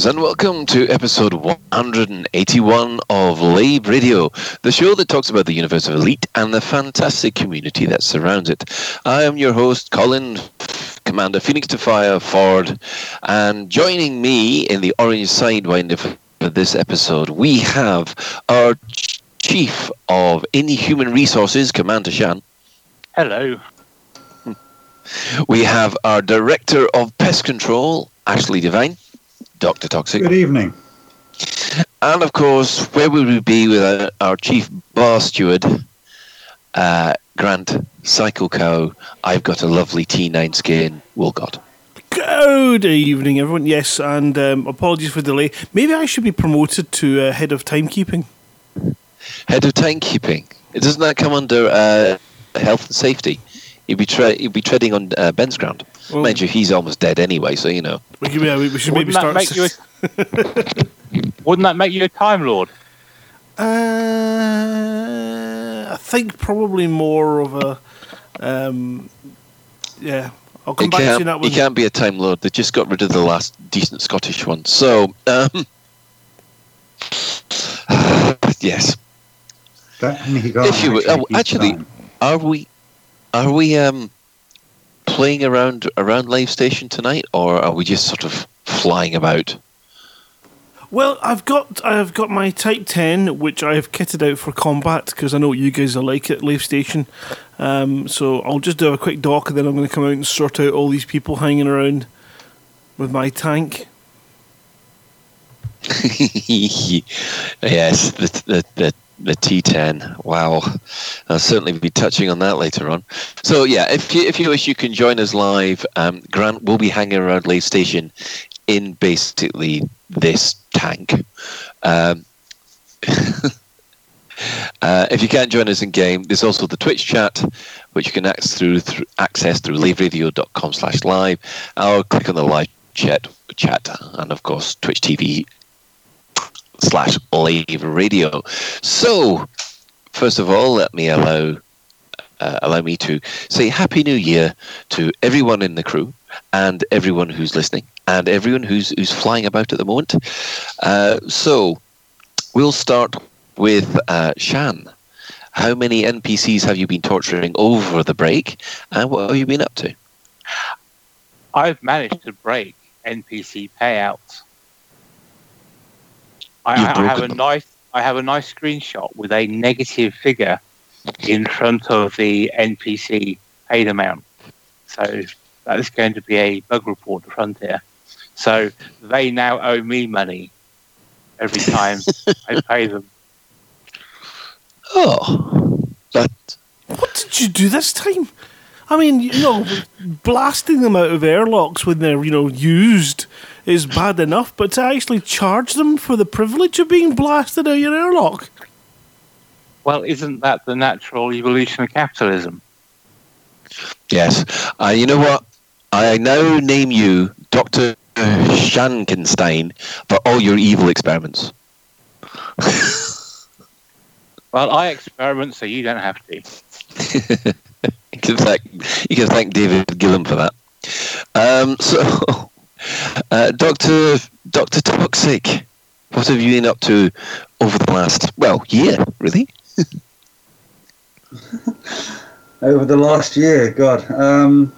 Commanders, and welcome to episode 181 of Lave Radio, the show that talks about the universe of Elite and the fantastic community that surrounds it. I am your host, Colin, Commander Phoenix to Fire Ford, and joining me in the orange sidewinder for this episode, we have our Chief of Inhuman Resources, Commander Shan. Hello. We have our Director of Pest Control, Ashley Devine, Dr. Toxic. Good evening. And of course, where would we be without our Chief Bar Steward, uh, Grant Psycho Cow? I've got a lovely T9 skin, Woolgod. Good evening, everyone. Yes, and um, apologies for the delay. Maybe I should be promoted to uh, head of timekeeping. Head of timekeeping. Doesn't that come under uh, health and safety? You'd be, tre- you'd be treading on uh, Ben's ground. Well- Mind you, he's almost dead anyway, so you know. We, could, yeah, we we should maybe Wouldn't that start. make you a, Wouldn't that make you a Time Lord? Uh, I think probably more of a. Um, yeah, I'll come You back to you can't, that you one. can't be a Time Lord. They just got rid of the last decent Scottish one. So, um, yes. That, If you were- oh, actually- time. Are we are we um playing around around Lave Station tonight, or are we just sort of flying about? Well, I've got I've got my Type Ten, which I have kitted out for combat because I know you guys are like it, Lave Station. Um, so I'll just do a quick dock, and then I'm going to come out and sort out all these people hanging around with my tank. yes, the the the, the T10. Wow, I'll certainly be touching on that later on. So yeah, if you if you wish, you can join us live. Um, Grant will be hanging around Lave Station in basically this tank. Um, Uh, if you can't join us in game, there's also the Twitch chat, which you can access through, through access through laveradio.com slash live. Or click on the live chat, chat, and of course Twitch TV slash lave radio. So, first of all, let me allow uh, allow me to say Happy New Year to everyone in the crew and everyone who's listening and everyone who's who's flying about at the moment. Uh, so, we'll start with uh, Shan. How many NPCs have you been torturing over the break, and what have you been up to? I've managed to break NPC payouts. I, You've I have a them. nice I have a nice screenshot with a negative figure in front of the NPC paid amount. So that is going to be a bug report to Frontier. So they now owe me money every time I pay them. Oh, that What did you do this time? I mean, you know, blasting them out of airlocks when they're, you know, used is bad enough, but to actually charge them for the privilege of being blasted out of your airlock. Well, isn't that the natural evolution of capitalism? yes. Uh, you know what? I now name you Doctor Shankenstein for all your evil experiments. Well, I experiment so you don't have to. you can thank you can thank David Gillam for that. Um, so, uh, Doctor Doctor Toxic, what have you been up to over the last well year, really? Over the last year, God, um,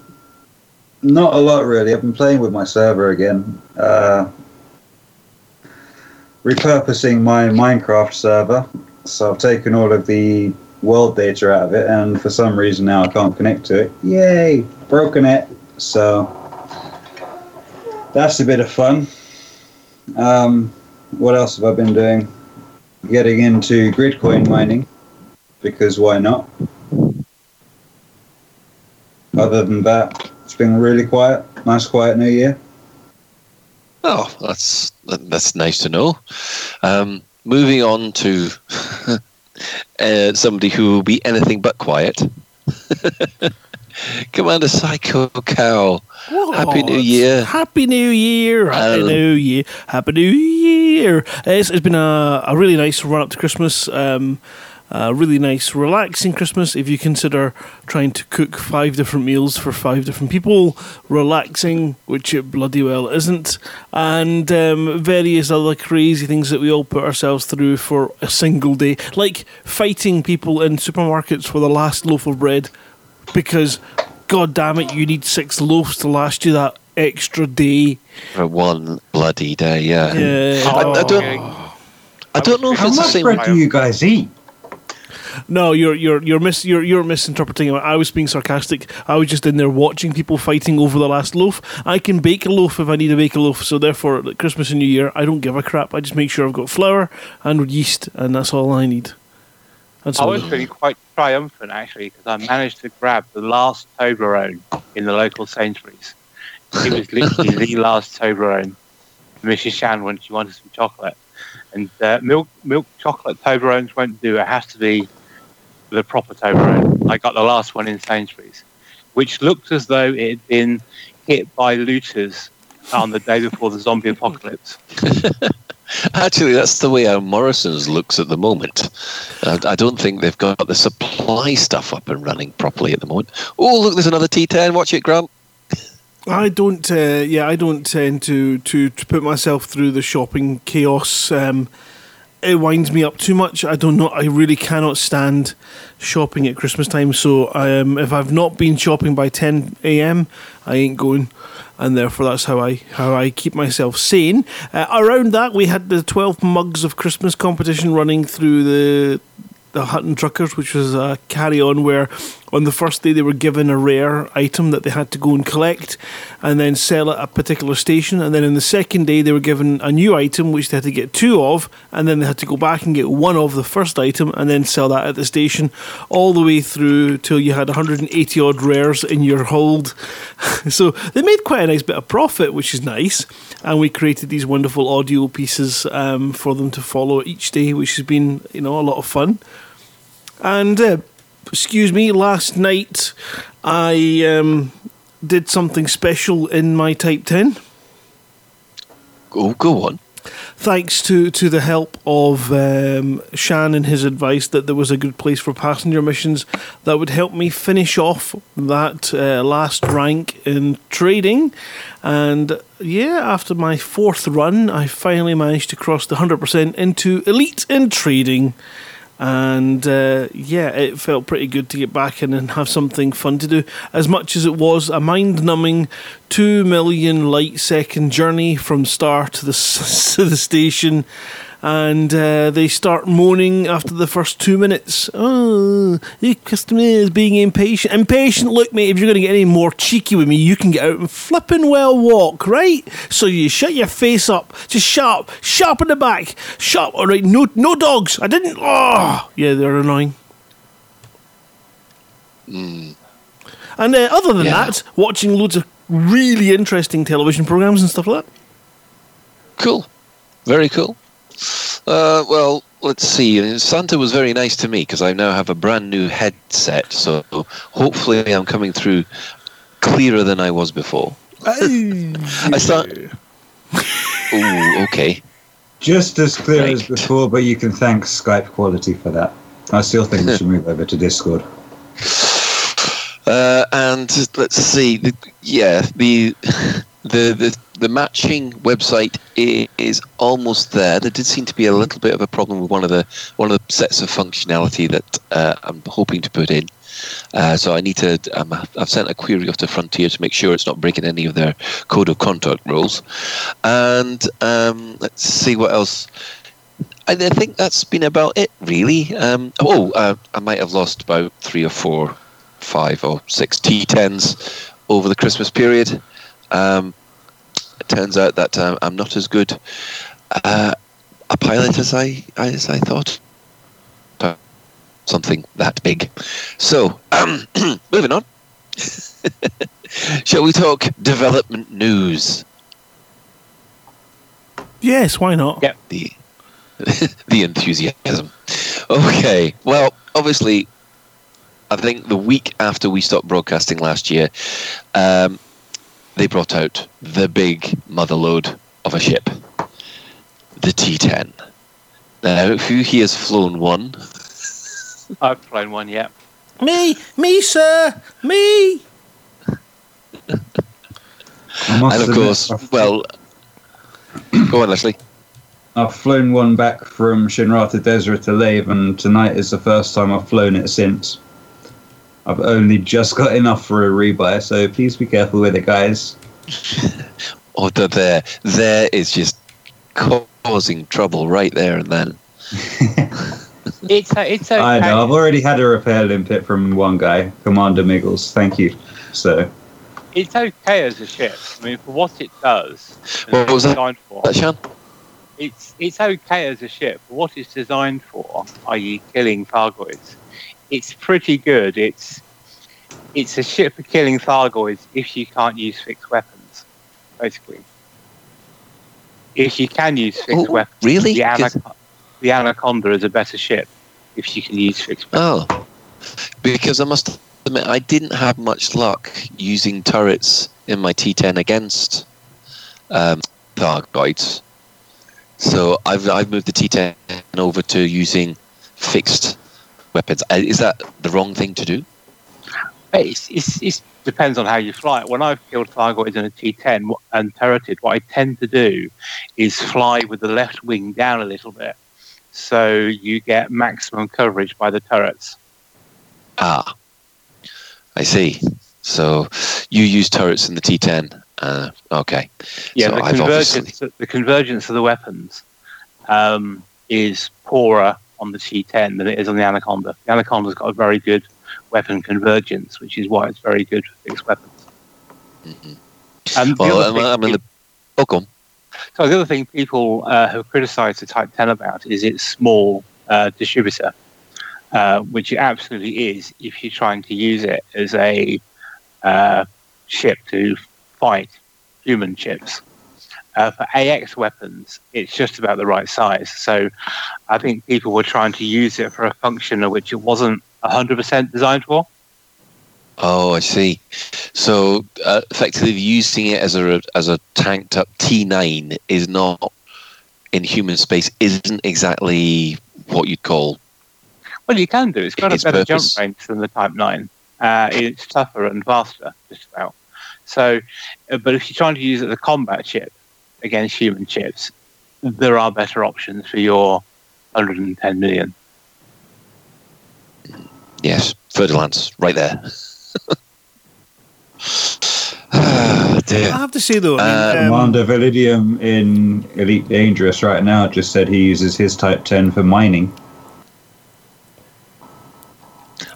not a lot really. I've been playing with my server again, uh, repurposing my Minecraft server. So I've taken all of the world data out of it, and for some reason now I can't connect to it. Yay! Broken it. So that's a bit of fun. Um, what else have I been doing? Getting into gridcoin mining because why not? Other than that, it's been really quiet. Nice quiet New Year. Oh, that's that's nice to know. Um, moving on to uh, somebody who will be anything but quiet. Commander Psycho Cow. Happy New Year. Happy New Year! Happy Um, New Year! Happy New Year! It's, it's been a, a really nice run up to Christmas. Um, a really nice, relaxing Christmas. If you consider trying to cook five different meals for five different people, relaxing, which it bloody well isn't, and um, various other crazy things that we all put ourselves through for a single day, like fighting people in supermarkets for the last loaf of bread, because God damn it, you need six loaves to last you that extra day. For one bloody day, yeah. Yeah. I, I oh, don't. I don't know if How it's the much same. bread do you guys eat? No, you're you're you're mis you're you're misinterpreting. I was being sarcastic. I was just in there watching people fighting over the last loaf. I can bake a loaf if I need to bake a loaf. So therefore, at Christmas and New Year, I don't give a crap. I just make sure I've got flour and yeast, and that's all I need. That's I was feeling quite triumphant actually because I managed to grab the last Toblerone in the local Sainsbury's. It was literally the last Toblerone. Mrs. Shan when she wanted some chocolate, and uh, milk milk chocolate Toblerones won't do. It has to be the proper Toblerone. I got the last one in Sainsbury's, which looked as though it had been hit by looters on the day before the zombie apocalypse. Actually, that's the way our Morrison's looks at the moment. I, I don't think they've got the supply stuff up and running properly at the moment. Oh, look, there's another T10. Watch it, Grant. I don't. Uh, yeah, I don't tend to, to to put myself through the shopping chaos. Um, it winds me up too much. I don't know. I really cannot stand shopping at Christmas time. So um, if I've not been shopping by ten a.m., I ain't going, and therefore that's how I how I keep myself sane. Uh, around that, we had the twelve mugs of Christmas competition running through the the Hutton Truckers, which was a carry on where on the first day they were given a rare item that they had to go and collect and then sell at a particular station. And then in the second day they were given a new item which they had to get two of, and then they had to go back and get one of the first item and then sell that at the station all the way through till you had 180 odd rares in your hold. so they made quite a nice bit of profit, which is nice. And we created these wonderful audio pieces um, for them to follow each day, which has been, you know, a lot of fun. And uh, excuse me, last night I um, did something special in my Type 10. Oh, go on. Thanks to, to the help of um, Shan and his advice that there was a good place for passenger missions that would help me finish off that uh, last rank in trading. And yeah, after my fourth run, I finally managed to cross the 100% into elite in trading. And uh, yeah, it felt pretty good to get back in and have something fun to do. As much as it was a mind numbing two million light second journey from star to the, to the station. And uh, they start moaning after the first two minutes. Oh, the customer is being impatient. Impatient, look, mate, if you're going to get any more cheeky with me, you can get out and flippin' well walk, right? So you shut your face up. Just shut up. Shut up in the back. Shut up. All right, no, no dogs. I didn't. Oh, yeah, they're annoying. And uh, other than Yeah. that, watching loads of really interesting television programs and stuff like that. Cool. Very cool. Uh, well, let's see. Santa was very nice to me because I now have a brand new headset. So hopefully I'm coming through clearer than I was before. I start. Ooh, okay. Just as clear as before, but you can thank Skype quality for that. I still think we should move over to Discord. Uh, and let's see. The, yeah, the the the the matching website is almost there. There did seem to be a little bit of a problem with one of the one of the sets of functionality that uh, I'm hoping to put in. Uh, so I need to. Um, I've sent a query off to Frontier to make sure it's not breaking any of their code of conduct rules. And um, let's see what else. I think that's been about it, really. Um, oh, uh, I might have lost about three or four, five or six T10s over the Christmas period. Um, turns out that um, I'm not as good uh, a pilot as I as I thought. Something that big. So, um, moving on. Shall we talk development news? Yes, why not? Yeah. the the enthusiasm. Okay, well, obviously, I think the week after we stopped broadcasting last year, um, they brought out the big motherlode of a ship, the T10. Now, who here has flown one? I've flown one yeah. Me, me, sir, me. I must And of course, I've, well, go on, Leslie. I've flown one back from Shinrarta Dezhra to Lave, and tonight is the first time I've flown it since. I've only just got enough for a rebuy, so please be careful with it, guys. Oh, the there, there is just causing trouble right there and then. It's uh, it's okay. I know, I've already had a repair limpet from one guy, Commander Miggles. Thank you. So, It's okay as a ship. I mean, for what it does, What was it's that? designed for, That Sean? it's it's okay as a ship for what it's designed for, i.e., killing Thargoids. It's pretty good. It's it's a ship for killing Thargoids if you can't use fixed weapons, basically. If you can use fixed Oh, weapons, really? the, Anac- the Anaconda is a better ship if you can use fixed weapons. Oh, because I must admit, I didn't have much luck using turrets in my T10 against um, Thargoids. So I've, I've moved the T10 over to using fixed weapons. Uh, Is that the wrong thing to do? It's, it's, it depends on how you fly it. When I've killed Thargoids in a T10 and turreted, what I tend to do is fly with the left wing down a little bit. So you get maximum coverage by the turrets. Ah, I see. So you use turrets in the T10. Uh, okay. Yeah, So the convergence, the convergence of the weapons um, is poorer on the T10 than it is on the Anaconda. The Anaconda's got a very good weapon convergence, which is why it's very good for fixed weapons. Mhm. And the Well, I'm, I'm in the. Oh. So the other thing people uh, have criticised the Type 10 about is its small uh, distributor, uh, which it absolutely is if you're trying to use it as a uh, ship to fight human ships. Uh, for AX weapons, it's just about the right size. So I think people were trying to use it for a function which it wasn't 100% designed for. Oh, I see. So uh, effectively, using it as a as a tanked up T9 is not in human space. Isn't exactly what you'd call. Well, you can do. It's got Its a better purpose. jump range than the Type 9. Uh, it's tougher and faster, just about. So, uh, but if you're trying to use it as a combat ship against human chips, there are better options for your 110 million. Yes, Ferdinand's right there. Ah, I have to say though, I Uh, mean, um, Commander Validium in Elite Dangerous right now just said he uses his Type 10 for mining.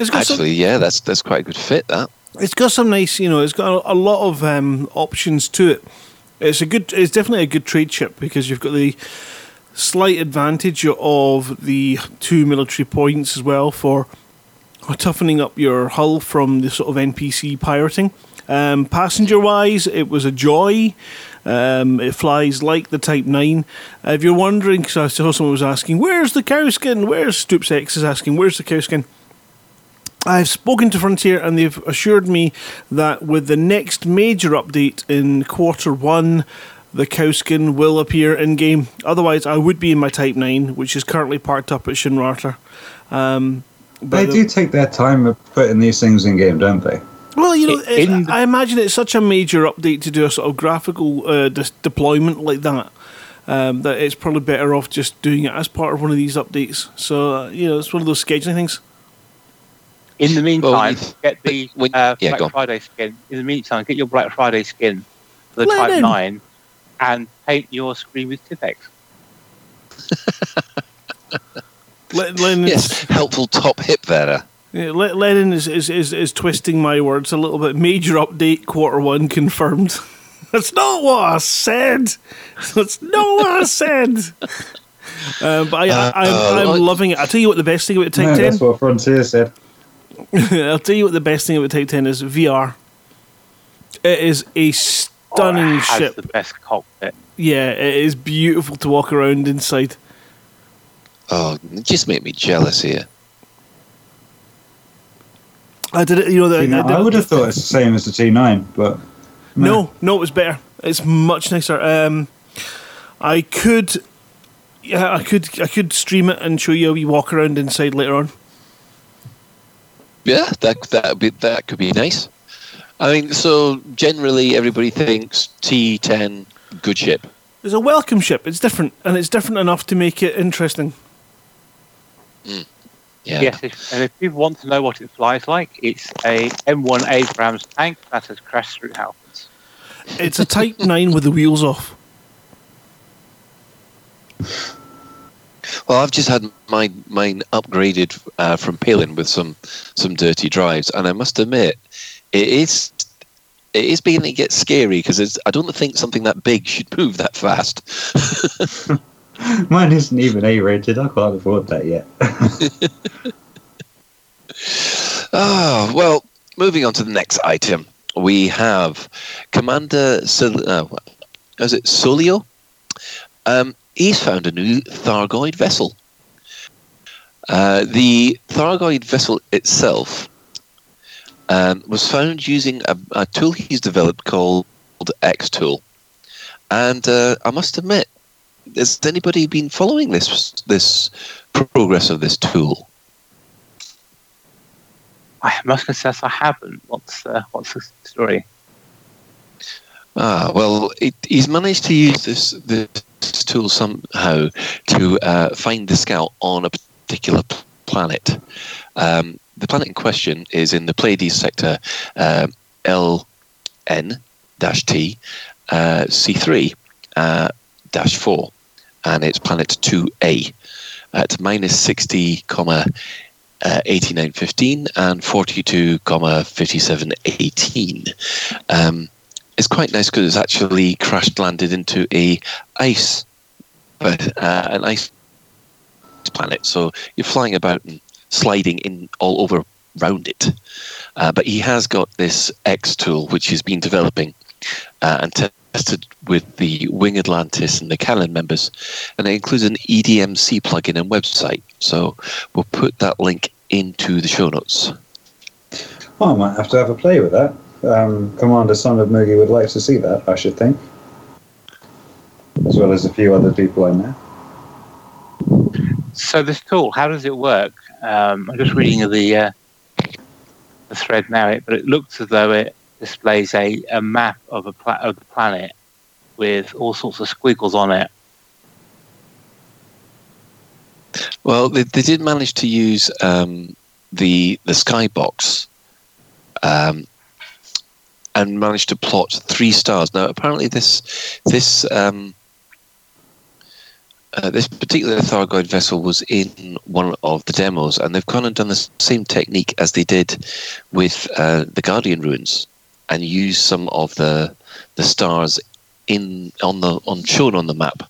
it's got some, Actually, yeah, that's that's quite a good fit. That. it's got some nice, you know, it's got a, a lot of um, options to it. It's a good, it's definitely a good trade ship because you've got the slight advantage of the two military points as well for toughening up your hull from the sort of NPC pirating. Um, passenger wise, it was a joy. Um, it flies like the Type 9. Uh, if you're wondering, because I saw someone was asking, where's the cowskin? Where's Stoops X is asking, where's the cowskin? I've spoken to Frontier and they've assured me that with the next major update in quarter one, the cowskin will appear in game. Otherwise, I would be in my Type 9, which is currently parked up at Shinrarta. Um, but They the- do take their time of putting these things in game, don't they? well, you know, In it's- I imagine it's such a major update to do a sort of graphical uh, dis- deployment like that. Um, that it's probably better off just doing it as part of one of these updates. So uh, you know, it's one of those scheduling things. In the meantime, if- get the when- uh, yeah, Black. Friday skin. In the meantime, get your Black Friday skin for the Lennon. Type 9 and paint your screen with Tipex. Le- Lennon, Yes, helpful top hip there. yeah, Le- Lennon is, is, is, is twisting my words a little bit. Major update, quarter one confirmed. That's not what I said. That's not what I said. Um, but I, I, I'm, Uh, I'm uh, loving it. I'll tell you what the best thing about Type No, 10 that's what Frontier said. I'll tell you what the best thing about Type 10 is VR. It is a Oh, stunning it has ship. the best cockpit. Yeah, it is beautiful to walk around inside. Oh, you just make me jealous here. I did it, you know, the, You know, I, I would have thought it's the same as the T9, but No, no, it was better. It's much nicer. Um, I could, yeah, I could, I could stream it and show you a wee walk around inside later on. Yeah, that that be that could be nice. I mean, so generally everybody thinks T10 good ship. It's a welcome ship. It's different, and it's different enough to make it interesting. Hmm. Yeah. Yes, if, and if people want to know what it flies like, it's a M1 Abrams tank that has crashed through Halfords. It's a Type 9 with the wheels off. Well, I've just had mine mine upgraded uh, from Palin with some some dirty drives, and I must admit, it is it is beginning to get scary because I don't think something that big should move that fast. Mine isn't even A rated. I can't afford that yet. Ah, well, moving on to the next item, we have Commander Sol- uh, is it Solio? Um, he's found a new Thargoid vessel. Uh, the Thargoid vessel itself um, was found using a, a tool he's developed called X Tool, and uh, I must admit, has anybody been following this this progress of this tool? I must confess I haven't. What's uh, what's the story? Ah, well, it, he's managed to use this this tool somehow to uh, find the scout on a particular planet. Um, the planet in question is in the Pleiades sector uh, LN T uh, C3 uh, dash 4, and it's planet 2A at minus 60, comma, uh, 8915 and 42, comma, 5718. Um, it's quite nice because it's actually crashed landed into a ice, but uh, an ice planet. So you're flying about and sliding in all over round it. Uh, but he has got this X tool which he's been developing uh, and tested with the Wing Atlantis and the Canonn members, and it includes an EDMC plugin and website. So we'll put that link into the show notes. Oh, I might have to have a play with that. Um, Commander Son of Moogie would like to see that, I should think. As well as a few other people I know. So this tool, how does it work? Um, I'm just reading the uh, the thread now, but it looks as though it displays a, a map of a pla- of the planet with all sorts of squiggles on it. Well, they, they did manage to use um, the the skybox um, and managed to plot three stars. Now, apparently, this this um, uh, this particular Thargoid vessel was in one of the demos, and they've gone and done the same technique as they did with uh, the Guardian ruins, and used some of the the stars in on the on shown on the map.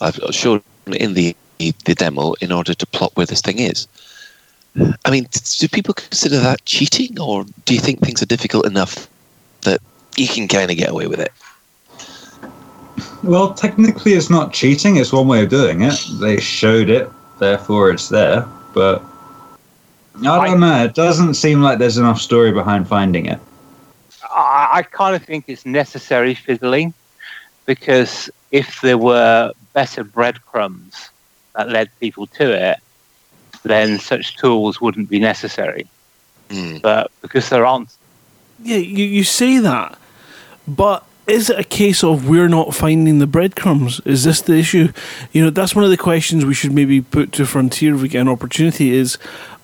I've shown in the the demo in order to plot where this thing is. I mean, do people consider that cheating, or do you think things are difficult enough that you can kind of get away with it? Well, technically, it's not cheating. It's one way of doing it. They showed it, therefore it's there. But I don't know. It doesn't seem like there's enough story behind finding it. I, I kind of think it's necessary fiddling because if there were better breadcrumbs that led people to it, then such tools wouldn't be necessary. Hmm. But because there aren't, Yeah, you, you say that, but is it a case of we're not finding the breadcrumbs? Is this the issue? You know, that's one of the questions we should maybe put to Frontier if we get an opportunity is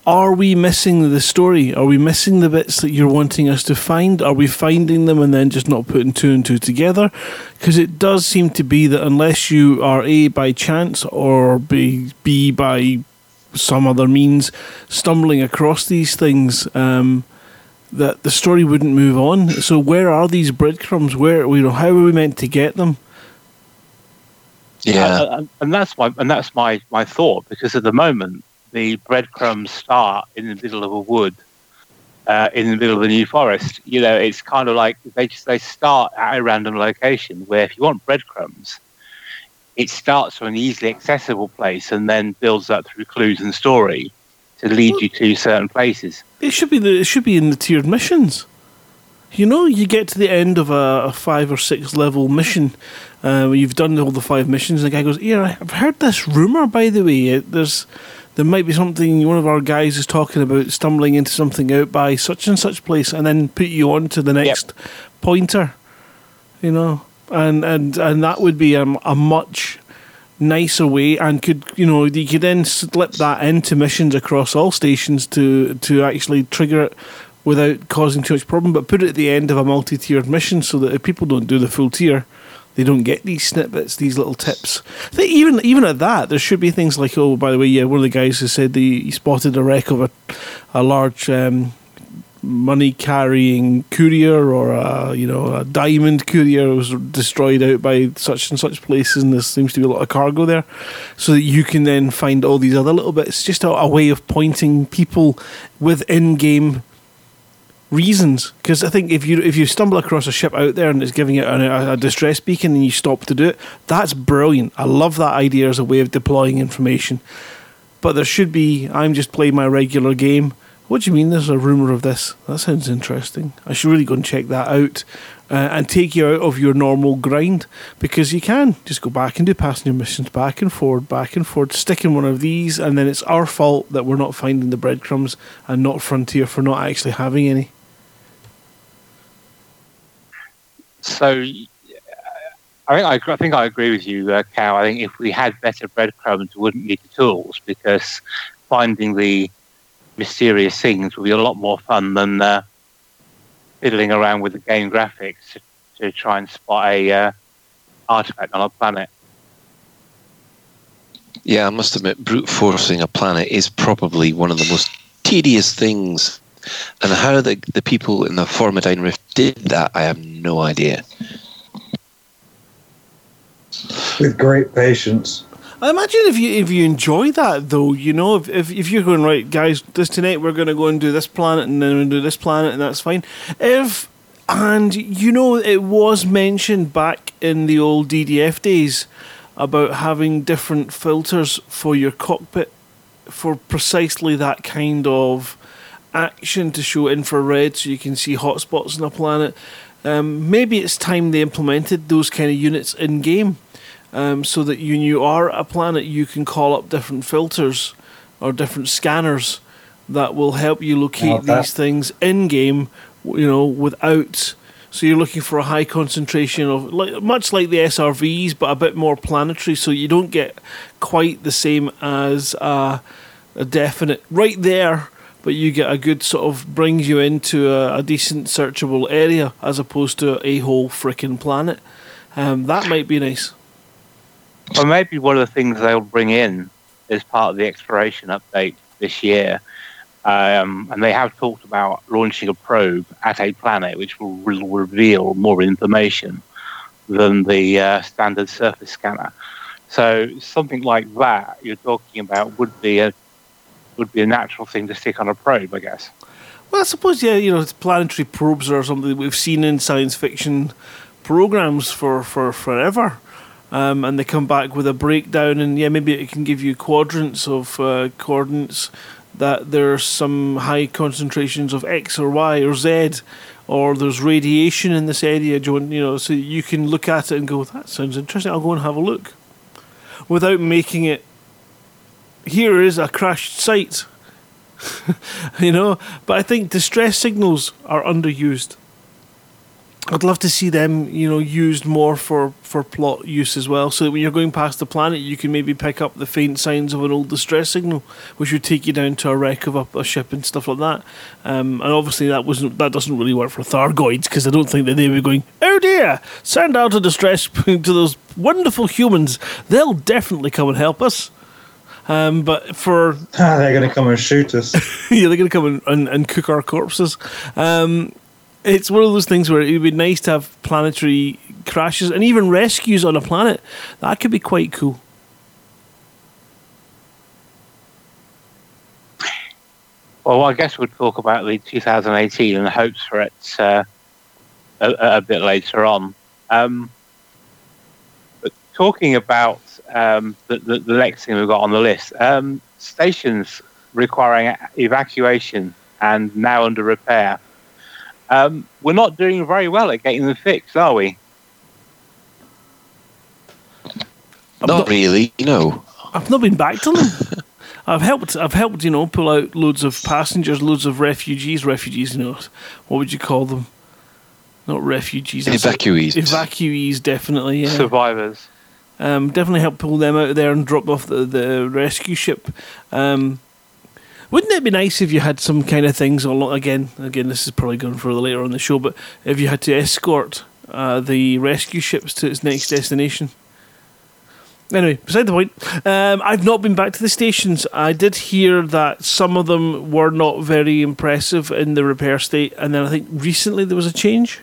are we missing the story? Are we missing the bits that you're wanting us to find? Are we finding them and then just not putting two and two together? Because it does seem to be that unless you are A, by chance, or B, B by some other means, stumbling across these things, um, that the story wouldn't move on. So where are these breadcrumbs? Where you know how are we meant to get them? Yeah, and, and- and that's my and that's my my thought because at the moment the breadcrumbs start in the middle of a wood, uh, in the middle of a new forest. You know, it's kind of like they just they start at a random location where if you want breadcrumbs, it starts from an easily accessible place and then builds up through clues and story to lead you to certain places. It should be the it should be in the tiered missions. You know, you get to the end of a, a five or six level mission. Uh, where you've done all the five missions, and the guy goes, "Yeah, I've heard this rumor. By the way, Uh, there's there might be something one of our guys is talking about stumbling into something out by such and such place and then put you on to the next yep. pointer you know and and and that would be a much nicer way and could you know you could then slip that into missions across all stations to to actually trigger it without causing too much problem but put it at the end of a multi-tiered mission so that if people don't do the full tier they don't get these snippets, these little tips. I think even even at that, there should be things like, oh, by the way, yeah, one of the guys who said he spotted a wreck of a, a large um, money carrying courier or a you know a diamond courier was destroyed out by such and such places, and there seems to be a lot of cargo there, so that you can then find all these other little bits. Just a, a way of pointing people with in-game reasons. Because I think if you if you stumble across a ship out there and it's giving it a, a, distress beacon and you stop to do it, that's brilliant. I love that idea as a way of deploying information. But there should be. I'm just playing my regular game. What do you mean? There's a rumor of this. That sounds interesting. I should really go and check that out. Uh, and take you out of your normal grind because you can just go back and do passenger missions back and forward, back and forward, stick in one of these, and then it's our fault that we're not finding the breadcrumbs and not Frontier for not actually having any. So I think I, I, think I agree with you, uh, Cow. I think if we had better breadcrumbs, we wouldn't need the tools because finding the mysterious things would be a lot more fun than uh, fiddling around with the game graphics to, to try and spot a uh, artifact on a planet. Yeah, I must admit, brute forcing a planet is probably one of the most tedious things and how the, the people in the Formidine Rift did that, I have no idea. With great patience. I imagine if you if you enjoy that though, you know, if, if, if you're going right, guys, this tonight we're going to go and do this planet and then we do this planet and that's fine. If and you know it was mentioned back in the old DDF days about having different filters for your cockpit for precisely that kind of action to show infrared so you can see hotspots on a planet. Um, maybe it's time they implemented those kind of units in game um, so that when you are a planet, you can call up different filters or different scanners that will help you locate these things in game, you know, without. So you're looking for a high concentration of, like, much like the SRVs, but a bit more planetary, so you don't get quite the same as a definite right there but you get a good sort of brings you into a, a decent searchable area as opposed to a whole freaking planet. Um, that might be nice. Well, maybe one of the things they'll bring in as part of the exploration update this year, um, and they have talked about launching a probe at a planet which will, will reveal more information than the uh, standard surface scanner. So something like that you're talking about would be a would be a natural thing to stick on a probe, I guess. Well, I suppose yeah, you know, it's planetary probes are something we've seen in science fiction programs for for forever. Um, and they come back with a breakdown, and yeah, maybe it can give you quadrants of uh, coordinates that there are some high concentrations of X or Y or Z, or there's radiation in this area. John, you know, so you can look at it and go, "That sounds interesting. I'll go and have a look," without making it here is a crashed site. you know, but I think distress signals are underused. I'd love to see them, you know, used more for, for plot use as well. So that when you're going past the planet, you can maybe pick up the faint signs of an old distress signal, which would take you down to a wreck of a, a ship and stuff like that. Um, and obviously, that wasn't that doesn't really work for Thargoids because I don't think that they were going, oh dear, send out a distress to those wonderful humans. They'll definitely come and help us. Um, but for ah, they're going to come and shoot us. yeah, they're going to come and, and, and, cook our corpses. Um, it's one of those things where it would be nice to have planetary crashes and even rescues on a planet. That could be quite cool. Well, I guess we'll talk about the 2018 and the hopes for it uh, a, a, bit later on. Um, but talking about um, the, the, the, next thing we've got on the list. Um, stations requiring evacuation and now under repair. Um, we're not doing very well at getting them fixed, are we? Not, not really, no. I've not been back to them. I've helped. I've helped. You know, pull out loads of passengers, loads of refugees. Refugees. You know, what would you call them? Not refugees. that's it. Evacuees. Evacuees, definitely. Yeah. Survivors. Um, definitely help pull them out of there and drop off the, the rescue ship. Um, wouldn't it be nice if you had some kind of things along again? Again, this is probably going for later on the show, but if you had to escort uh, the rescue ships to its next destination. Anyway, beside the point, um, I've not been back to the stations. I did hear that some of them were not very impressive in the repair state, and then I think recently there was a change.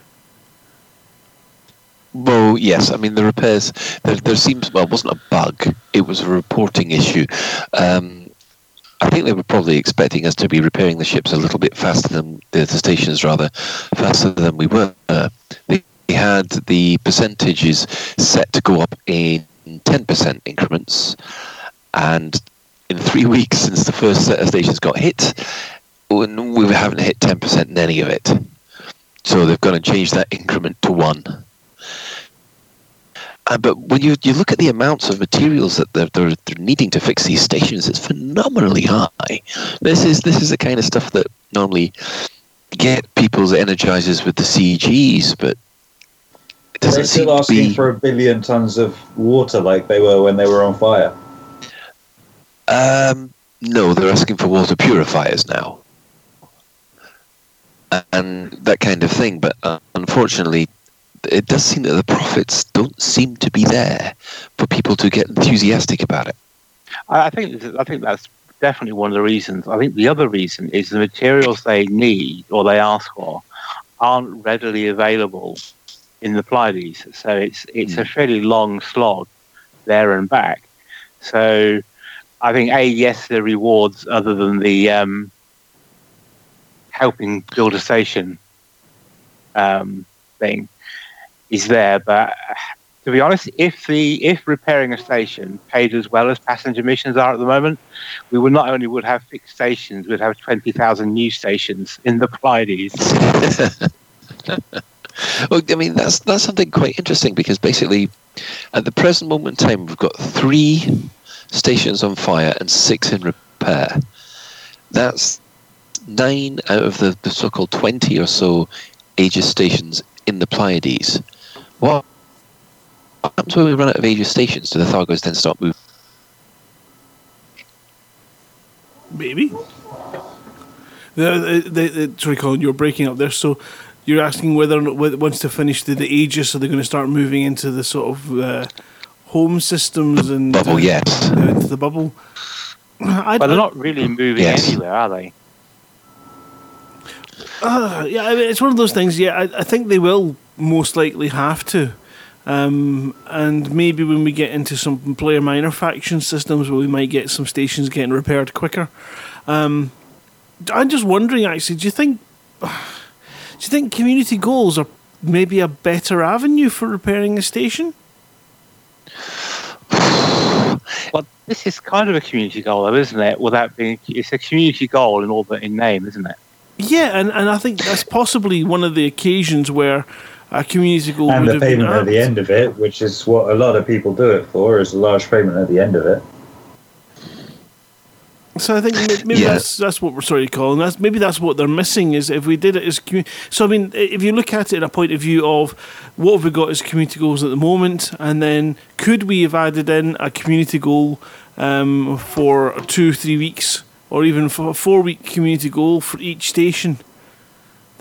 Well, yes. I mean, the repairs. There, there seems well, it wasn't a bug. It was a reporting issue. Um, I think they were probably expecting us to be repairing the ships a little bit faster than the, stations, rather faster than we were. They had the percentages set to go up in 10% increments, and in three weeks since the first set of stations got hit, we haven't hit 10% in any of it. So they've got to change that increment to one. Uh, but when you, you look at the amounts of materials that they're, they're, they're needing to fix these stations, it's phenomenally high. This is this is the kind of stuff that normally get people's energizers with the CGs, but it doesn't They're seem still asking be. for a billion tons of water like they were when they were on fire. Um, no, they're asking for water purifiers now, and that kind of thing. But uh, unfortunately, it does seem that the profits don't seem to be there for people to get enthusiastic about it. I think I think that's definitely one of the reasons. I think the other reason is the materials they need or they ask for aren't readily available in the Pleiades. So it's it's a fairly long slog there and back. So I think a yes, the rewards other than the um, helping build a station um, thing is there, but to be honest, if the if repairing a station paid as well as passenger missions are at the moment, we would not only would have fixed stations, we'd have twenty thousand new stations in the Pleiades. Well, I mean that's that's something quite interesting because basically, at the present moment in time, we've got three stations on fire and six in repair. That's nine out of the, the so-called twenty or so Aegis stations in the Pleiades. What happens when we run out of Aegis stations? Do the Thargos then start moving? Maybe. The, the, the, the, sorry, Colin, you're breaking up there. So you're asking whether or not whether- once they finish the, the Aegis, are they going to start moving into the sort of uh, home systems and Bubble, uh, yes. into the bubble? I, But they're not really moving Yes. anywhere, are they? Uh, yeah, I mean, it's one of those things. Yeah, I, I think they will most likely have to. Um, and maybe when we get into some player minor faction systems where we might get some stations getting repaired quicker. Um, I'm just wondering, actually, do you think do you think community goals are maybe a better avenue for repairing a station? Well, this is kind of a community goal, though, isn't it? Without being, it's a community goal in all but in name, isn't it? Yeah, and, and I think that's possibly one of the occasions where a community goal and would the have been payment at the end of it, which is what a lot of people do it for, is a large payment at the end of it. So I think maybe Yeah. that's that's what we're sorry calling that's maybe that's what they're missing is if we did it as community. so I mean if you look at it in a point of view of what have we got as community goals at the moment and then could we have added in a community goal um, for two three weeks or even for a four week community goal for each station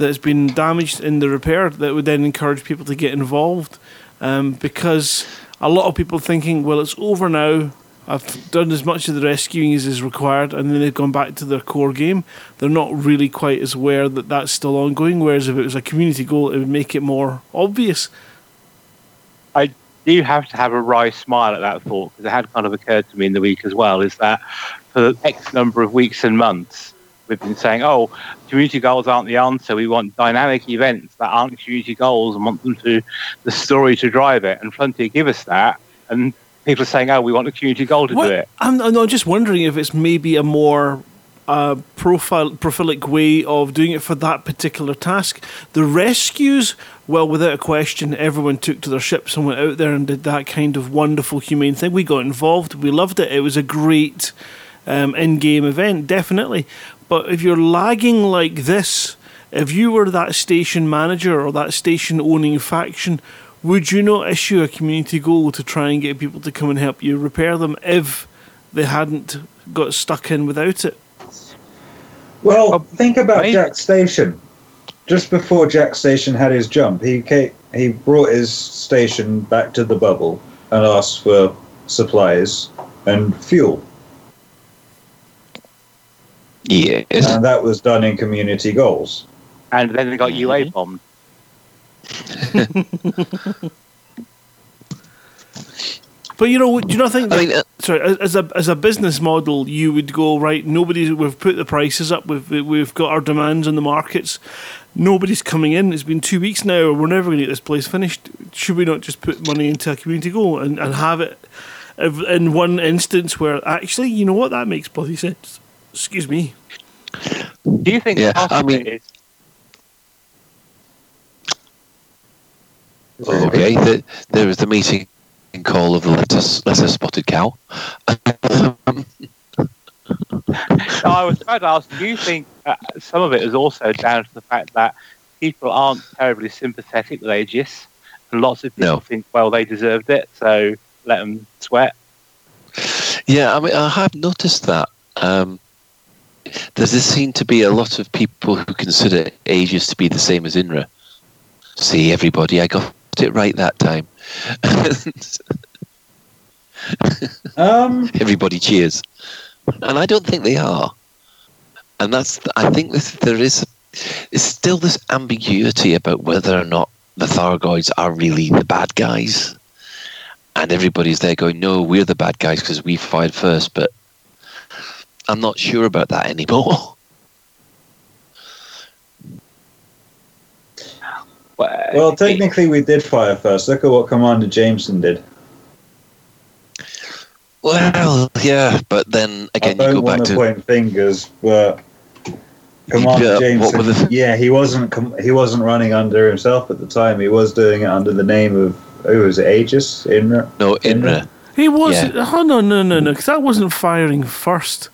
that has been damaged in the repair that would then encourage people to get involved um, because a lot of people thinking well it's over now I've done as much of the rescuing as is required, and then they've gone back to their core game. They're not really quite as aware that that's still ongoing. Whereas if it was a community goal, it would make it more obvious. I do have to have a wry smile at that thought because it had kind of occurred to me in the week as well. Is that for the X number of weeks and months, we've been saying, oh, community goals aren't the answer. We want dynamic events that aren't community goals and want them to, the story to drive it. And Frontier give us that. And people are saying, oh, we want a community goal to What- do it. I'm, I'm just wondering if it's maybe a more uh, profile profilic way of doing it for that particular task. The rescues, well, without a question, everyone took to their ships and went out there and did that kind of wonderful, humane thing. We got involved. We loved it. It was a great um, in-game event, definitely. But if you're lagging like this, if you were that station manager or that station owning faction, would you not issue a community goal to try and get people to come and help you repair them if they hadn't got stuck in without it? Well, Well, think about maybe- Jaques Station. Just before Jaques Station had his jump, he ca he brought his station back to the bubble and asked for supplies and fuel, Yes. and that was done in community goals. And then they got UA bombed. But you know, do you not think? I That, mean, uh, sorry, as a as a business model, you would go right. Nobody's. We've put the prices up. We've we've got our demands in the markets. Nobody's coming in. It's been two weeks now. We're never going to get this place finished. Should we not just put money into a community goal and, and have it in one instance where actually, you know what, that makes bloody sense. Excuse me. Do you think Yeah, part I mean- it is okay, the, there is the meeting call of the letter, letter spotted cow. Um, I was trying to ask, do you think uh, some of it is also down to the fact that people aren't terribly sympathetic with Aegis? And lots of people No. think, well, they deserved it, so let them sweat. Yeah, I mean, I have noticed that. Um, there's this seem to be a lot of people who consider Aegis to be the same as INRA. See, everybody, I got it right that time. Um, everybody cheers, and I don't think they are. And that's, I think this, there is, there's still this ambiguity about whether or not the Thargoids are really the bad guys. And everybody's there going, no, we're the bad guys because we fired first, but I'm not sure about that anymore. Well, well, technically, we did fire first. Look at what Commander Jameson did. Well, yeah, but then again, I you don't go back want to to point fingers, but Commander Yeah, what Jameson. were the- yeah, he wasn't. com- He wasn't running under himself at the time. He was doing it under the name of who was it? Aegis. In no INRA. He was. Yeah. Oh no no no no! Because that wasn't firing first.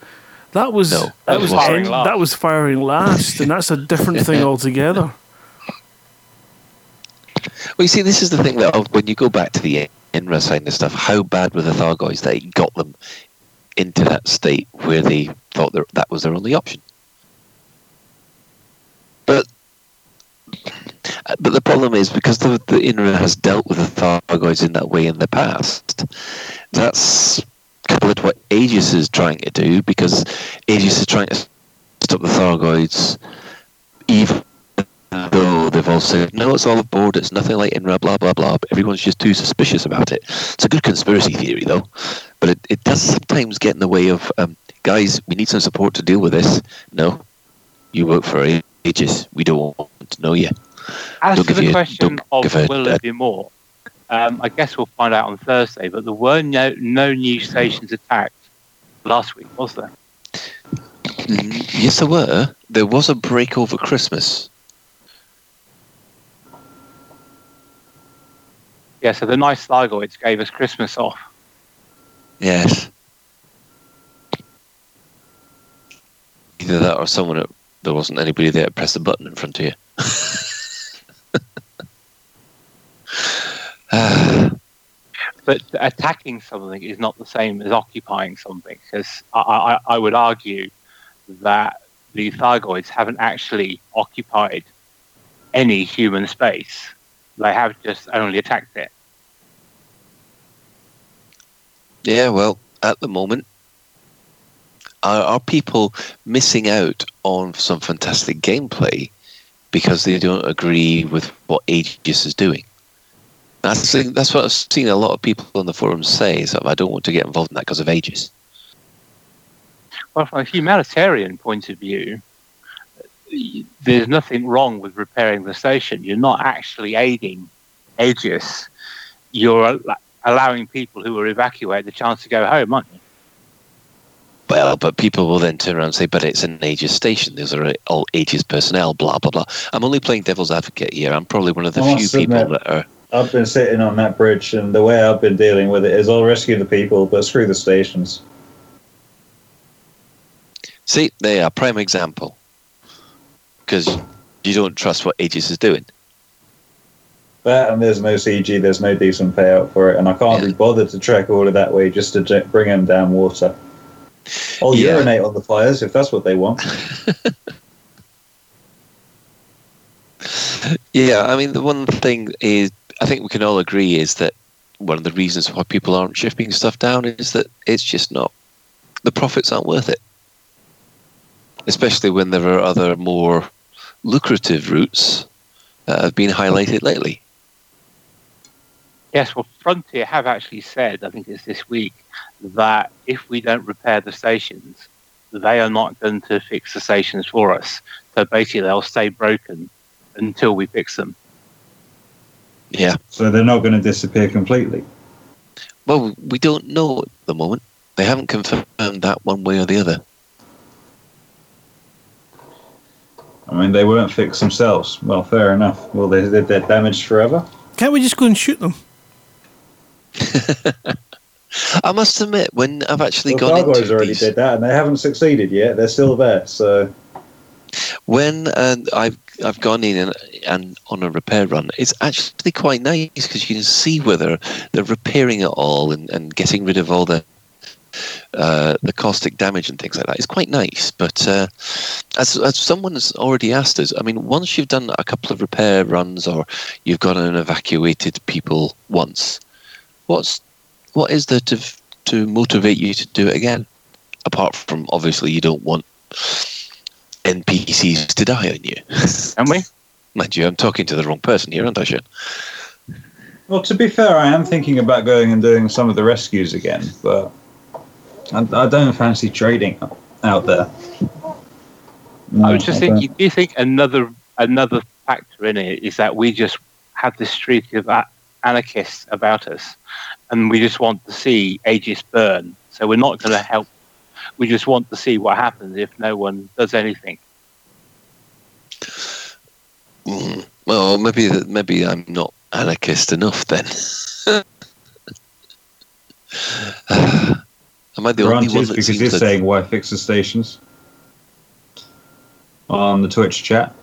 That was No, that that was was firing last. that was firing last, and that's a different thing altogether. Well, you see, this is the thing that oh, when you go back to the INRA side of stuff, how bad were the Thargoids that it got them into that state where they thought that that was their only option? But but the problem is because the, the INRA has dealt with the Thargoids in that way in the past, that's coupled what Aegis is trying to do because Aegis is trying to stop the Thargoids even though they've all said, no, it's all aboard, it's nothing like INRA, blah, blah, blah. But everyone's just too suspicious about it. It's a good conspiracy theory, though. But it, it does sometimes get in the way of, um, guys, we need some support to deal with this. No, you work for Aegis. We don't want to know you. As Don't to the you- question of a- will there be more, um, I guess we'll find out on Thursday. But there were no, no new stations attacked last week, was there? Mm, Yes, there were. There was a break over Christmas. Yeah, so the nice Thargoids gave us Christmas off. Yes. Either that or someone, at, there wasn't anybody there to press the button in front of you. But attacking something is not the same as occupying something, because I, I, I would argue that the Thargoids haven't actually occupied any human space. They have just only attacked it. Yeah, well, at the moment, are, are people missing out on some fantastic gameplay because they don't agree with what Aegis is doing? That's, the- that's what I've seen a lot of people on the forums say. Is that I don't want to get involved in that because of Aegis. Well, from a humanitarian point of view, there's nothing wrong with repairing the station. You're not actually aiding Aegis. You're allowing people who were evacuated the chance to go home, aren't you? Well, but people will then turn around and say, but it's an Aegis station. Those are all Aegis personnel, blah, blah, blah. I'm only playing devil's advocate here. I'm probably one of the I few people admit- that are. I've been sitting on that bridge, and the way I've been dealing with it is I'll rescue the people, but screw the stations. See, they are prime example. Because you don't trust what Aegis is doing. That and um, there's no CG, there's no decent payout for it, and I can't Yeah. be bothered to trek all of that way just to j- bring them down water. I'll Yeah. urinate on the fires if that's what they want. Yeah, I mean, the one thing is, I think we can all agree is that one of the reasons why people aren't shipping stuff down is that it's just not, the profits aren't worth it. Especially when there are other more lucrative routes that have been highlighted lately. Yes, well, Frontier have actually said, I think it's this week, that if we don't repair the stations, they are not going to fix the stations for us. So basically, they'll stay broken until we fix them. Yeah. So they're not going to disappear completely. Well, we don't know at the moment. They haven't confirmed that one way or the other. I mean, they weren't fixed themselves. Well, fair enough. Well, they, they're, they're damaged forever. Can't we just go and shoot them? I must admit, when I've actually Well, gone Gargoyles into already these, did that, and they haven't succeeded yet. They're still there. So when uh, I've I've gone in and, and on a repair run, it's actually quite nice because you can see whether they're repairing it all and, and getting rid of all the uh, the caustic damage and things like that. It's quite nice. But uh, as as someone has already asked us, I mean, once you've done a couple of repair runs or you've gone and evacuated people once, what's what is there to to motivate you to do it again? Apart from obviously you don't want NPCs to die on you. Don't we? Mind you, I'm talking to the wrong person here, aren't I, Shane? Well, to be fair, I am thinking about going and doing some of the rescues again, but I, I don't fancy trading out there. No, I was just I thinking, do you think another another factor in it is that we just have this streak of anarchists about us, and we just want to see Aegis burn. So we're not going to help. We just want to see what happens if no one does anything. Mm, well, maybe maybe I'm not anarchist enough then. Am I the Grant only one is that because seems he's to- saying why fix the stations on the Twitch chat.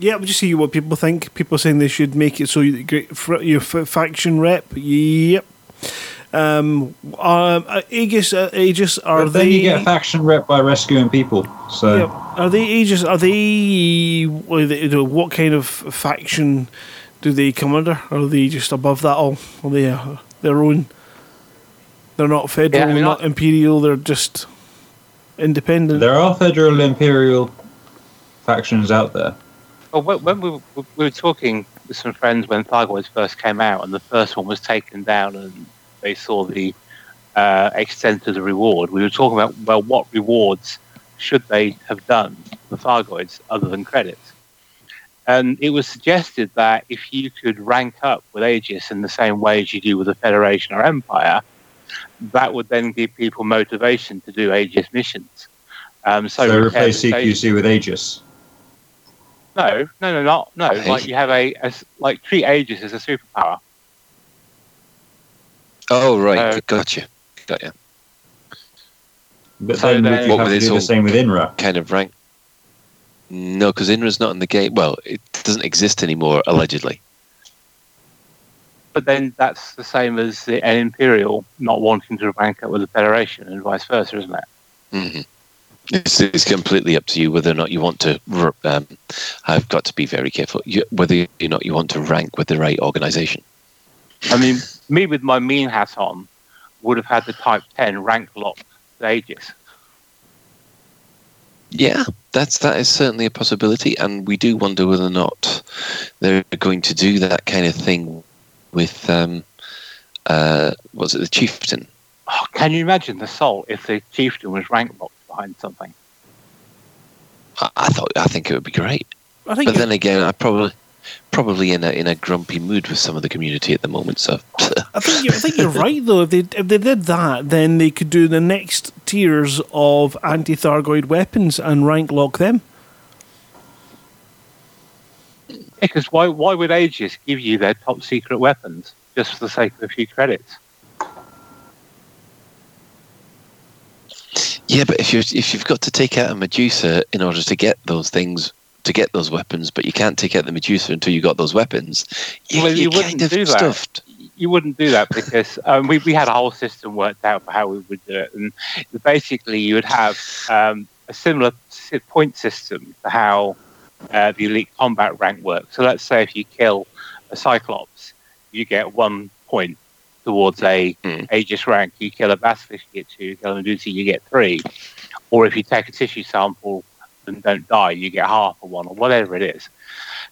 Yeah, we'll just see what people think. People saying they should make it so you get your faction rep. Yep. Um, um, uh, Aegis, uh, Aegis, are But then they? you get a faction rep by rescuing people. So Yeah, are they Aegis? Are they? What, are they- you what kind of faction do they come under? Are they just above that all? Are they uh, their own? They're not federal, Yeah, I mean, not I- imperial. They're just independent. there are federal imperial factions out there. Well, when when we, were- we were talking with some friends when Thargoids first came out, and the first one was taken down, and they saw the uh, extent of the reward. We were talking about well, what rewards should they have done for the Thargoids other than credits? And it was suggested that if you could rank up with Aegis in the same way as you do with the Federation or Empire, that would then give people motivation to do Aegis missions. Um, so So, replace CQC with Aegis. no, no, no, not no. Like you have a like treat Aegis as a superpower. Oh right, Uh, gotcha, got you. But So then then- would you What have with to its do the same with INRA? Kind of rank. No, because INRA's not in the game. Well, it doesn't exist anymore, allegedly. But then that's the same as the, an Imperial not wanting to rank up with the Federation and vice versa, isn't it? hmm It's, it's completely up to you whether or not you want to. r- Um, I've got to be very careful. You, whether or not you want to rank with the right organisation. I mean, me with my mean hat on would have had the Type 10 rank locked to Aegis. Yeah, that's that is certainly a possibility, and we do wonder whether or not they're going to do that kind of thing with um, uh, was it the chieftain? Oh, can you imagine the salt if the chieftain was rank locked behind something? I, I thought I think it would be great, I think but then again, I probably probably in a in a grumpy mood with some of the community at the moment. So I think you're, I think you're right though. If they if they did that, then they could do the next tiers of anti-Thargoid weapons and rank lock them. Because why, why would Aegis give you their top secret weapons just for the sake of a few credits? Yeah, but if you if you've got to take out a Medusa in order to get those things to get those weapons, but you can't take out the Medusa until you got those weapons, you, Well, you you're wouldn't kind of do that. stuffed. you wouldn't do that because um, we, we had a whole system worked out for how we would do it. And basically, you would have um, a similar point system to how uh, the elite combat rank works. So let's say if you kill a Cyclops, you get one point towards a Hmm. Aegis rank. You kill a Basilisk, you get two. You kill a Medusa, you get three. Or if you take a tissue sample and don't die, you get half a one, or whatever it is.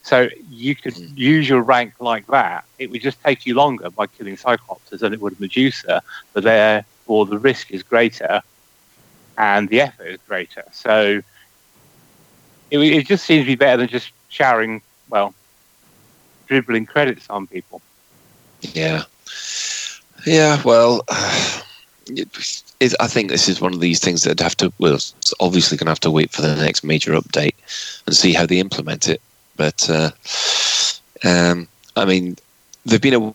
So you could Mm. use your rank like that. It would just take you longer by killing Cyclopses than it would Medusa, but therefore the risk is greater and the effort is greater. So it, it just seems to be better than just showering, well, dribbling credits on people. Yeah, yeah. Well, it, it, I think this is one of these things that have to. Well, it's obviously going to have to wait for the next major update and see how they implement it. But uh, um, I mean, they've been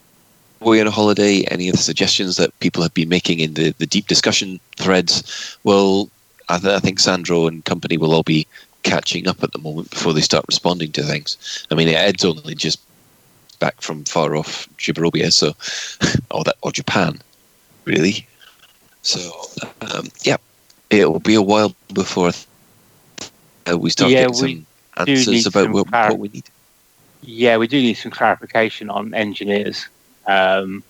away on a holiday. Any of the suggestions that people have been making in the, the deep discussion threads? Well, I, th- I think Sandro and company will all be catching up at the moment before they start responding to things. I mean, Ed's only just back from far off Djibouti, so or that or Japan, really. So um, yeah, it will be a while before uh, we start Yeah, getting we some answers about some what, clar- what we need. Yeah, we do need some clarification on engineers. Um,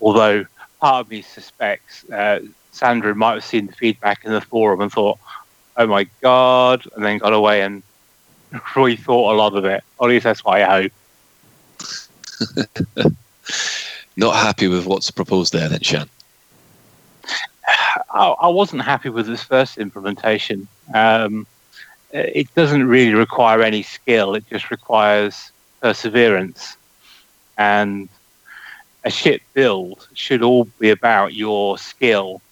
although part of me suspects uh, Sandro might have seen the feedback in the forum and thought, "Oh my god," and then got away and rethought a lot of it. Or at least that's what I hope. Not happy with what's proposed there, then, Shan. I, I wasn't happy with this first implementation. Um, it doesn't really require any skill; it just requires perseverance. And a ship build should all be about your skill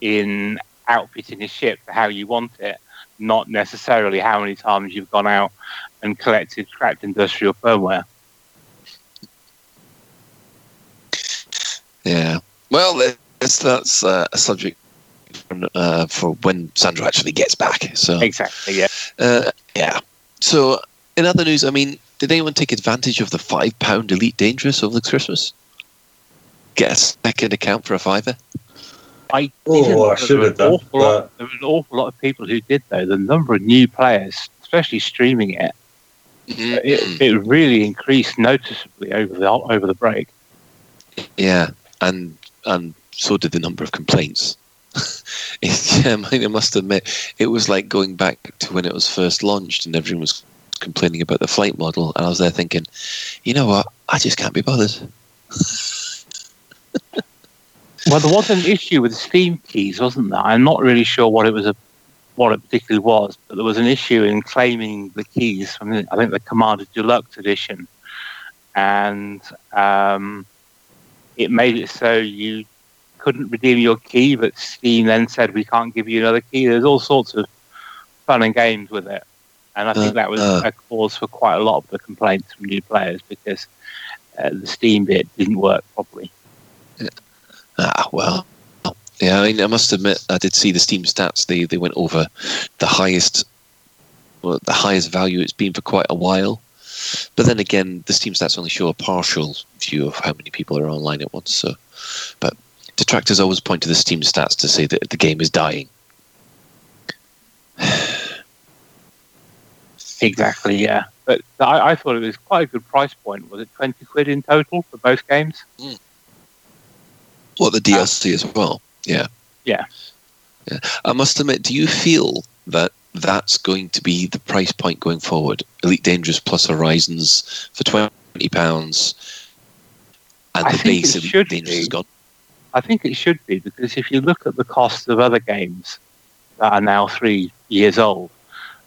in outfitting a ship how you want it, not necessarily how many times you've gone out and collected cracked industrial firmware. Yeah. Well, that's that's uh, a subject uh, for when Sandro actually gets back. So Exactly. Yeah. Uh, yeah. So, in other news, I mean, did anyone take advantage of the five pound Elite Dangerous over the Christmas? Get a second account for a fiver? I Oh, didn't, I should have an done, awful lot- There were an awful lot of people who did though. The number of new players, especially streaming it, it, it really increased noticeably over the over the break. yeah, and and so did the number of complaints. yeah, I, I must admit, it was like going back to when it was first launched, and everyone was complaining about the flight model, and I was there thinking, you know what, I just can't be bothered. Well, there was an issue with Steam keys, wasn't there? I'm not really sure what it was, a, what it particularly was, but there was an issue in claiming the keys from the, I think the Commander Deluxe edition, and um, it made it so you couldn't redeem your key, but Steam then said we can't give you another key. There's all sorts of fun and games with it, and I think Uh, that was uh. a cause for quite a lot of the complaints from new players because uh, the Steam bit didn't work properly. Ah, well. Yeah, I mean, I must admit, I did see the Steam stats. They they went over the highest, well, the highest value it's been for quite a while. But then again, the Steam stats only show a partial view of how many people are online at once. So, but detractors always point to the Steam stats to say that the game is dying. Exactly, yeah. But I, I thought it was quite a good price point. Was it 20 quid in total for both games? Hmm. What the DLC as well? Yeah. Yeah. Yeah. I must admit, do you feel that that's going to be the price point going forward? Elite Dangerous plus Horizons for twenty pounds, and I the think base it Elite should Dangerous be. is gone. I think it should be because if you look at the cost of other games that are now three years old,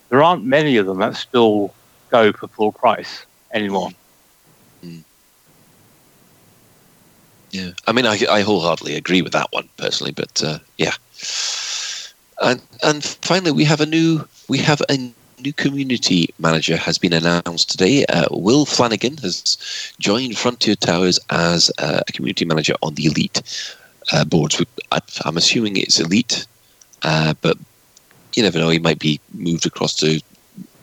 there aren't many of them that still go for full price anymore. Yeah, I mean, I, I wholeheartedly agree with that one personally, but uh, yeah. And and finally, we have a new we have a new community manager has been announced today. Uh, Will Flanagan has joined Frontier Towers as uh, a community manager on the Elite uh, boards. I'm assuming it's Elite Uh, but you never know; he might be moved across to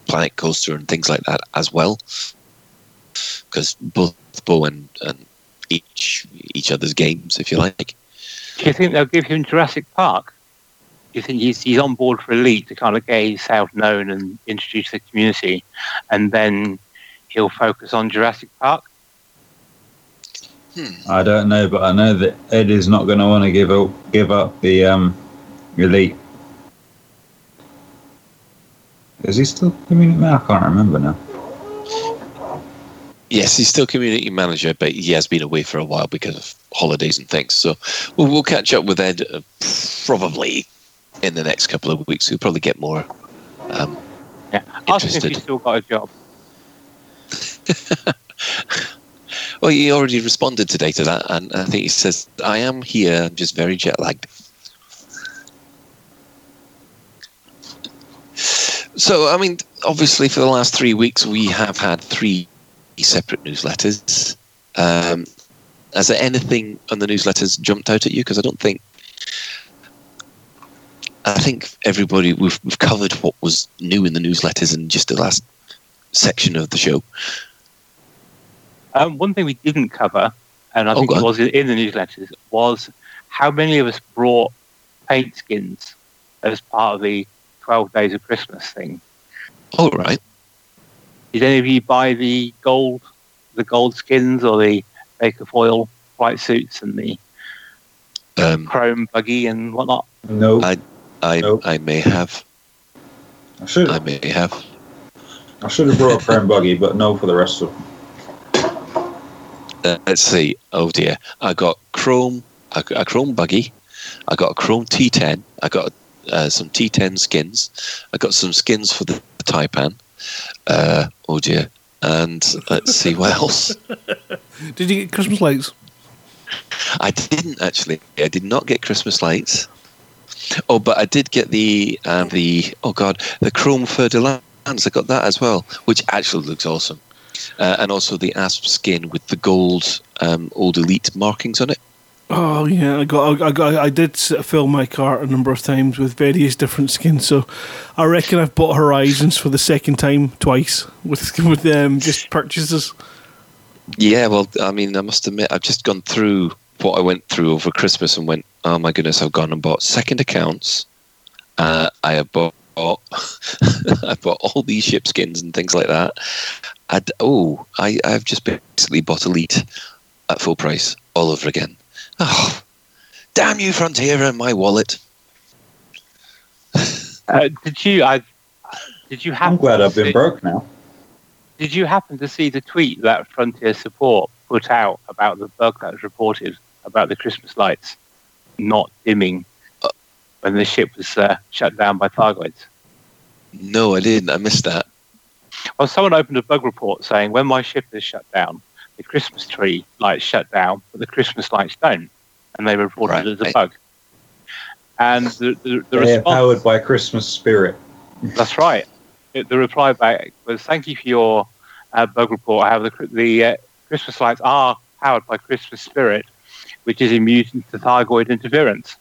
Planet Coaster and things like that as well, because both Bo and, and each each other's games, if you like. Do you think they'll give him Jurassic Park? Do you think he's, he's on board for Elite to kind of get himself known and introduce the community, and then he'll focus on Jurassic Park? I don't know, but I know that Ed is not going to want to give up give up the um, elite. Is he still community man? I can't remember now. Yes, he's still community manager, but he has been away for a while because of holidays and things. So we'll, we'll catch up with Ed uh, probably in the next couple of weeks. We'll probably get more. Um, Yeah, ask him if Interested. still got a job. well, he already responded today to that, and I think he says, "I am here. I'm just very jet lagged." So, I mean, obviously, for the last three weeks, we have had three separate newsletters. Um, has there anything on the newsletters jumped out at you? Because I don't think. I think everybody we've we've covered what was new in the newsletters in just the last section of the show. Um, one thing we didn't cover, and I Oh, think go it was in in the newsletters, was how many of us brought paint skins as part of the 12 Days of Christmas thing. All right. Did any of you buy the gold, the gold skins or the Baker foil white suits and the Um, chrome buggy and whatnot? No, I- I Nope. I may have. I should I may have. I should have brought a chrome buggy, but no for the rest of them. Uh, let's see. Oh dear. I got Chrome. I got a Chrome buggy. I got a Chrome T10. I got uh, some T10 skins. I got some skins for the Taipan. Uh, oh dear. And let's see what else. Did you get Christmas lights? I didn't actually. I did not get Christmas lights. Oh, but I did get the um, the oh god the Chrome Fer de Lance. I got that as well, which actually looks awesome. Uh, and also the asp skin with the gold um, old elite markings on it. Oh yeah, I got, I got, I did fill my cart a number of times with various different skins. So, I reckon I've bought Horizons for the second time twice with with um, just purchases. Yeah, well, I mean, I must admit, I've just gone through what I went through over Christmas and went, oh my goodness, I've gone and bought second accounts. Uh, I have bought, I bought all these ship skins and things like that. I'd, oh, I, I've just basically bought Elite at full price all over again. Oh, damn you, Frontier, and my wallet. Uh, did you? I did you happen? I'm happen? glad I've been to, broke now. Did you happen to see the tweet that Frontier Support put out about the bug that was reported about the Christmas lights not dimming when the ship was uh, shut down by Thargoids? No, I didn't. I missed that. Well, someone opened a bug report saying when my ship is shut down, the Christmas tree lights shut down, but the Christmas lights don't, and they reported Right. it as a bug. And the the, the They're response powered by Christmas spirit. That's right. It- The reply back was, "Thank you for your uh, bug report. However, the, the uh, Christmas lights are powered by Christmas spirit, which is immune to Thargoid interference."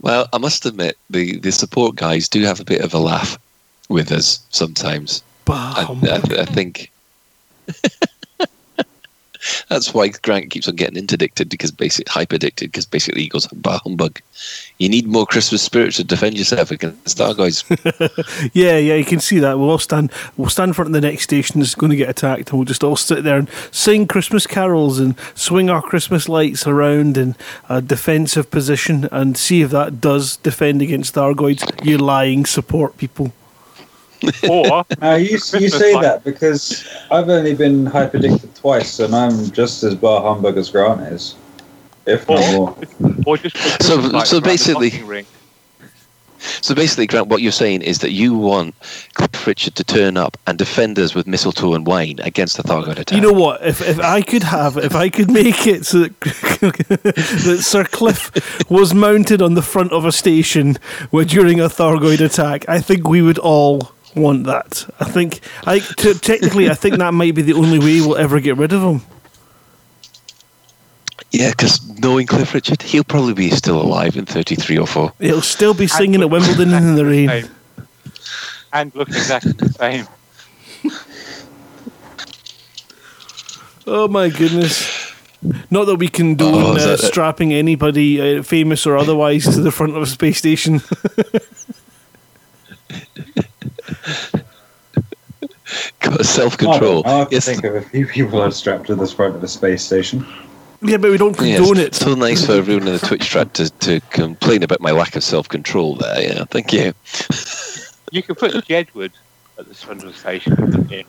Well, I must admit, the, the support guys do have a bit of a laugh with us sometimes. I, I, I think that's why Grant keeps on getting interdicted because basically hyperdicted because basically he goes bah humbug. You need more Christmas spirit to defend yourself against Starguys. Yeah, yeah, you can see that. We'll all stand. We'll stand in front of the next station that's going to get attacked, and we'll just all sit there and sing Christmas carols and swing our Christmas lights around in a defensive position and see if that does defend against Thargoids. You lying support people. Or Now you you say light. that because I've only been hyperdicted twice, and I'm just as bar humbug as Grant is, if not more. or just So- Christmas so basically- so basically, Grant, what you're saying is that you want Cliff Richard to turn up and defend us with mistletoe and wine against the Thargoid attack. You know what? If if I could have, if I could make it so that, that Sir Cliff was mounted on the front of a station where during a Thargoid attack, I think we would all want that. I think, I t- technically, I think that might be the only way we'll ever get rid of him. Yeah, because knowing Cliff Richard, he'll probably be still alive in 33 or 4. He'll still be singing at Wimbledon in the rain. Same. And look exactly the same. Oh my goodness. Not that we condone Oh, uh, strapping anybody, uh, famous or otherwise, to the front of a space station. Got self control. I have Yes, think of a few people I'd strapped to the front of a space station. yeah, but we don't yes. condone it. So nice for everyone in the Twitch chat to, to complain about my lack of self control there. Yeah, thank you. You can put Jedward at the front of the station, couldn't you?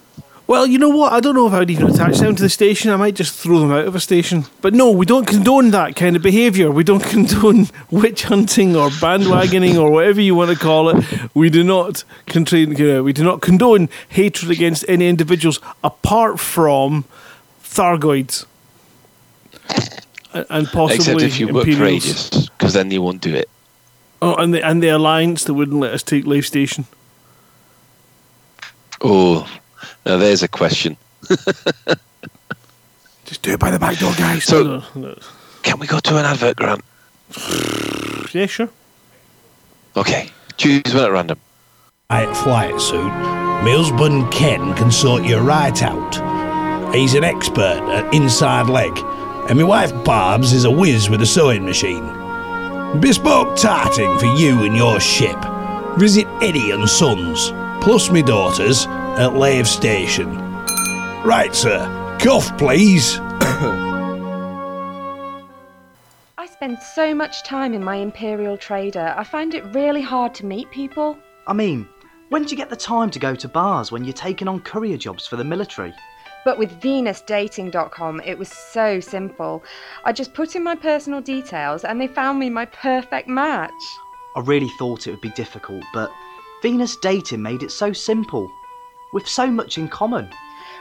Well, you know what? I don't know if I would even attach them to the station. I might just throw them out of a station. But no, we don't condone that kind of behaviour. We don't condone witch hunting or bandwagoning or whatever you want to call it. We do not you uh, know, we do not condone hatred against any individuals apart from Thargoids. And possibly Except if you work for Imperials. Aegis, because then you won't do it. Oh, and the and the alliance that wouldn't let us take Lave Station. Oh, now there's a question. Just do it by the back door, guys. So- No, no, no. Can we go to an advert, Grant? Yeah, sure. Okay, choose one at random. Right flight suit, my husband Ken can sort you right out. He's an expert at inside leg, and my wife Barb's is a whiz with a sewing machine. Bespoke tarting for you and your ship. Visit Eddie and Sons, plus me daughters, at Lave Station. Right, sir. Cuff, please. I spend so much time in my Imperial Trader, I find it really hard to meet people. I mean, when do you get the time to go to bars when you're taking on courier jobs for the military? But with VenusDating.com, it was so simple. I just put in my personal details and they found me my perfect match. I really thought it would be difficult, but Venus Dating made it so simple. With so much in common.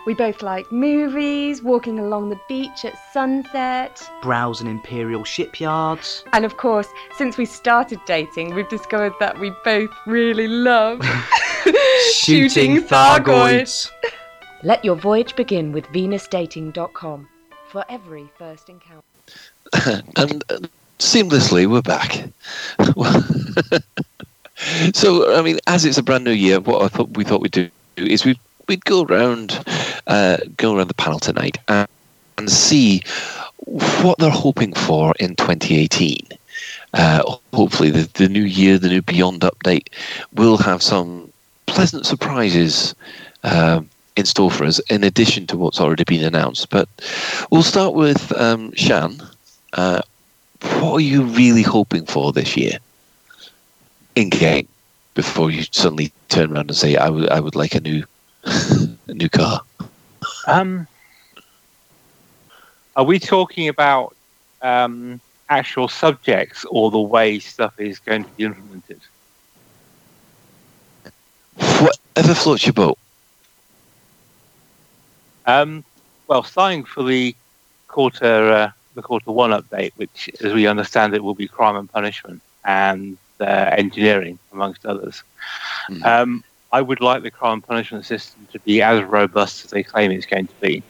We both like movies, walking along the beach at sunset. Browsing Imperial shipyards. And of course, since we started dating, we've discovered that we both really love shooting Thargoids. Let your voyage begin with VenusDating.com for every first encounter. and uh, seamlessly we're back. so, I mean, as it's a brand new year, what I thought we thought we'd do is we'd we'd go around, uh, go around the panel tonight and, and see what they're hoping for in 2018. Uh, hopefully, the, the new year, the new Beyond update, will have some pleasant surprises. Um, in store for us, in addition to what's already been announced. But we'll start with um, Shan. Uh, what are you really hoping for this year in game before you suddenly turn around and say, "I would, I would like a new, a new car"? Um, are we talking about um, actual subjects or the way stuff is going to be implemented? Whatever floats your boat. Um, well, starting for the quarter uh, the quarter one update, which, as we understand it, will be crime and punishment and uh, engineering, amongst others. Mhm. Um, I would like the crime punishment system to be as robust as they claim it's going to be.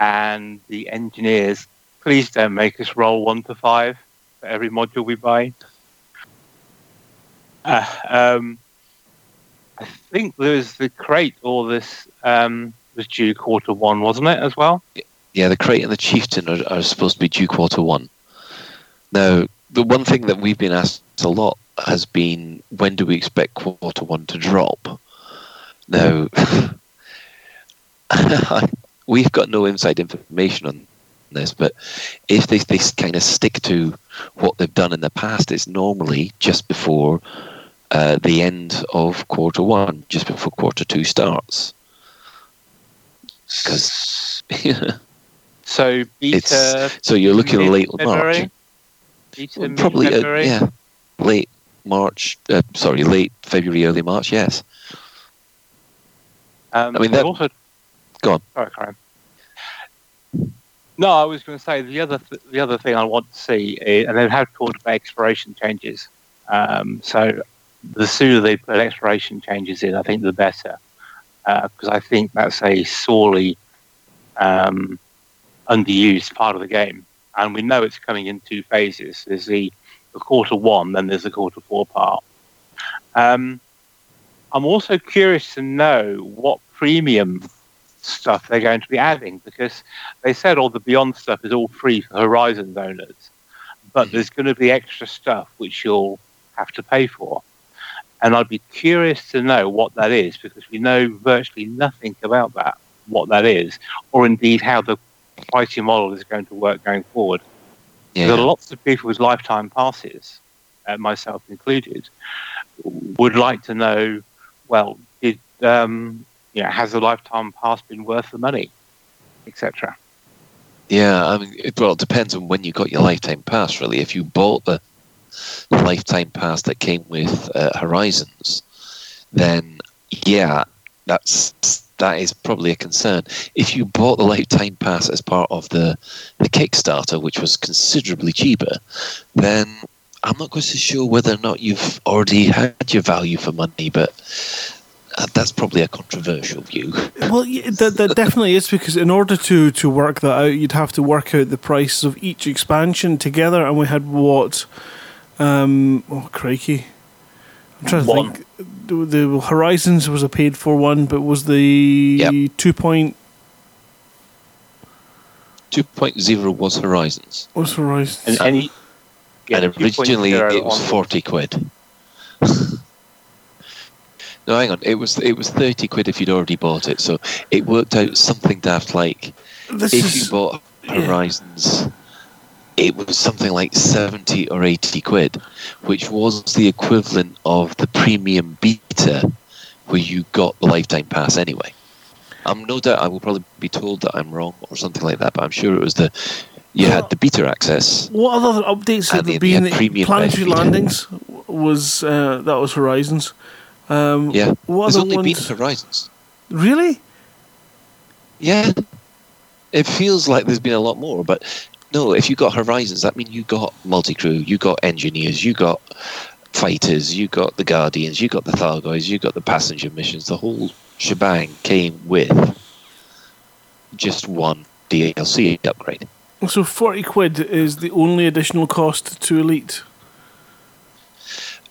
And the engineers, please don't make us roll one to five for every module we buy. Uh, um, I think there's the Krait or this um, was due quarter one, wasn't it, as well? Yeah, the Krait and the chieftain are, are supposed to be due quarter one. Now, the one thing that we've been asked a lot has been when do we expect quarter one to drop? Now, we've got no inside information on this, but if they, they kind of stick to what they've done in the past, it's normally just before uh, the end of quarter one, just before quarter two starts. Because So beta. So you're looking late March. Well, probably uh, yeah late march uh, sorry late february early march yes Um, I mean, that- also, go on. Sorry, Karen. No, I was going to say the other th- the other thing I want to see, is, and they have talked about exploration changes. Um, so the sooner they put exploration changes in, I think the better, because I think that's a sorely um, underused part of the game. And we know it's coming in two phases. There's the, the quarter one, then there's the quarter four part. Um, I'm also curious to know what premium stuff they're going to be adding because they said all the Beyond stuff is all free for Horizons owners, but mm-hmm. there's going to be extra stuff which you'll have to pay for. And I'd be curious to know what that is because we know virtually nothing about that, what that is, or indeed how the pricing model is going to work going forward. Yeah. There are lots of people with lifetime passes, uh, myself included, would like to know well, did um, you know, has the lifetime pass been worth the money, etc. Yeah, I mean, it, well, it depends on when you got your lifetime pass. Really, if you bought the lifetime pass that came with uh, Horizons, then yeah, that's that is probably a concern. If you bought the lifetime pass as part of the the Kickstarter, which was considerably cheaper, then I'm not quite so sure whether or not you've already had your value for money, but uh, that's probably a controversial view. Well, yeah, that, that definitely is because in order to, to work that out, you'd have to work out the prices of each expansion together, and we had what? Um, oh, crikey. I'm trying to one. think. The, the Horizons was a paid for one, but was the yep. 2 point. 2.0 was Horizons. Was Horizons. And any yeah, and originally it was forty quid. no, hang on. It was it was thirty quid if you'd already bought it. So it worked out something daft like this if is, you bought Horizons, yeah. It was something like seventy or eighty quid, which was the equivalent of the premium beta, where you got the lifetime pass anyway. I'm no doubt I will probably be told that I'm wrong or something like that, but I'm sure it was the you had the beta access. What other updates have there been? Planetary landings was uh, that was Horizons. Um, yeah, what there's only ones? been Horizons. Really? Yeah, it feels like there's been a lot more, but no. If you got Horizons, that means you got multi crew, you got engineers, you got fighters, you got the Guardians, you got the Thargoids, you got the passenger missions. The whole shebang came with just one DLC upgrade. So forty quid is the only additional cost to Elite.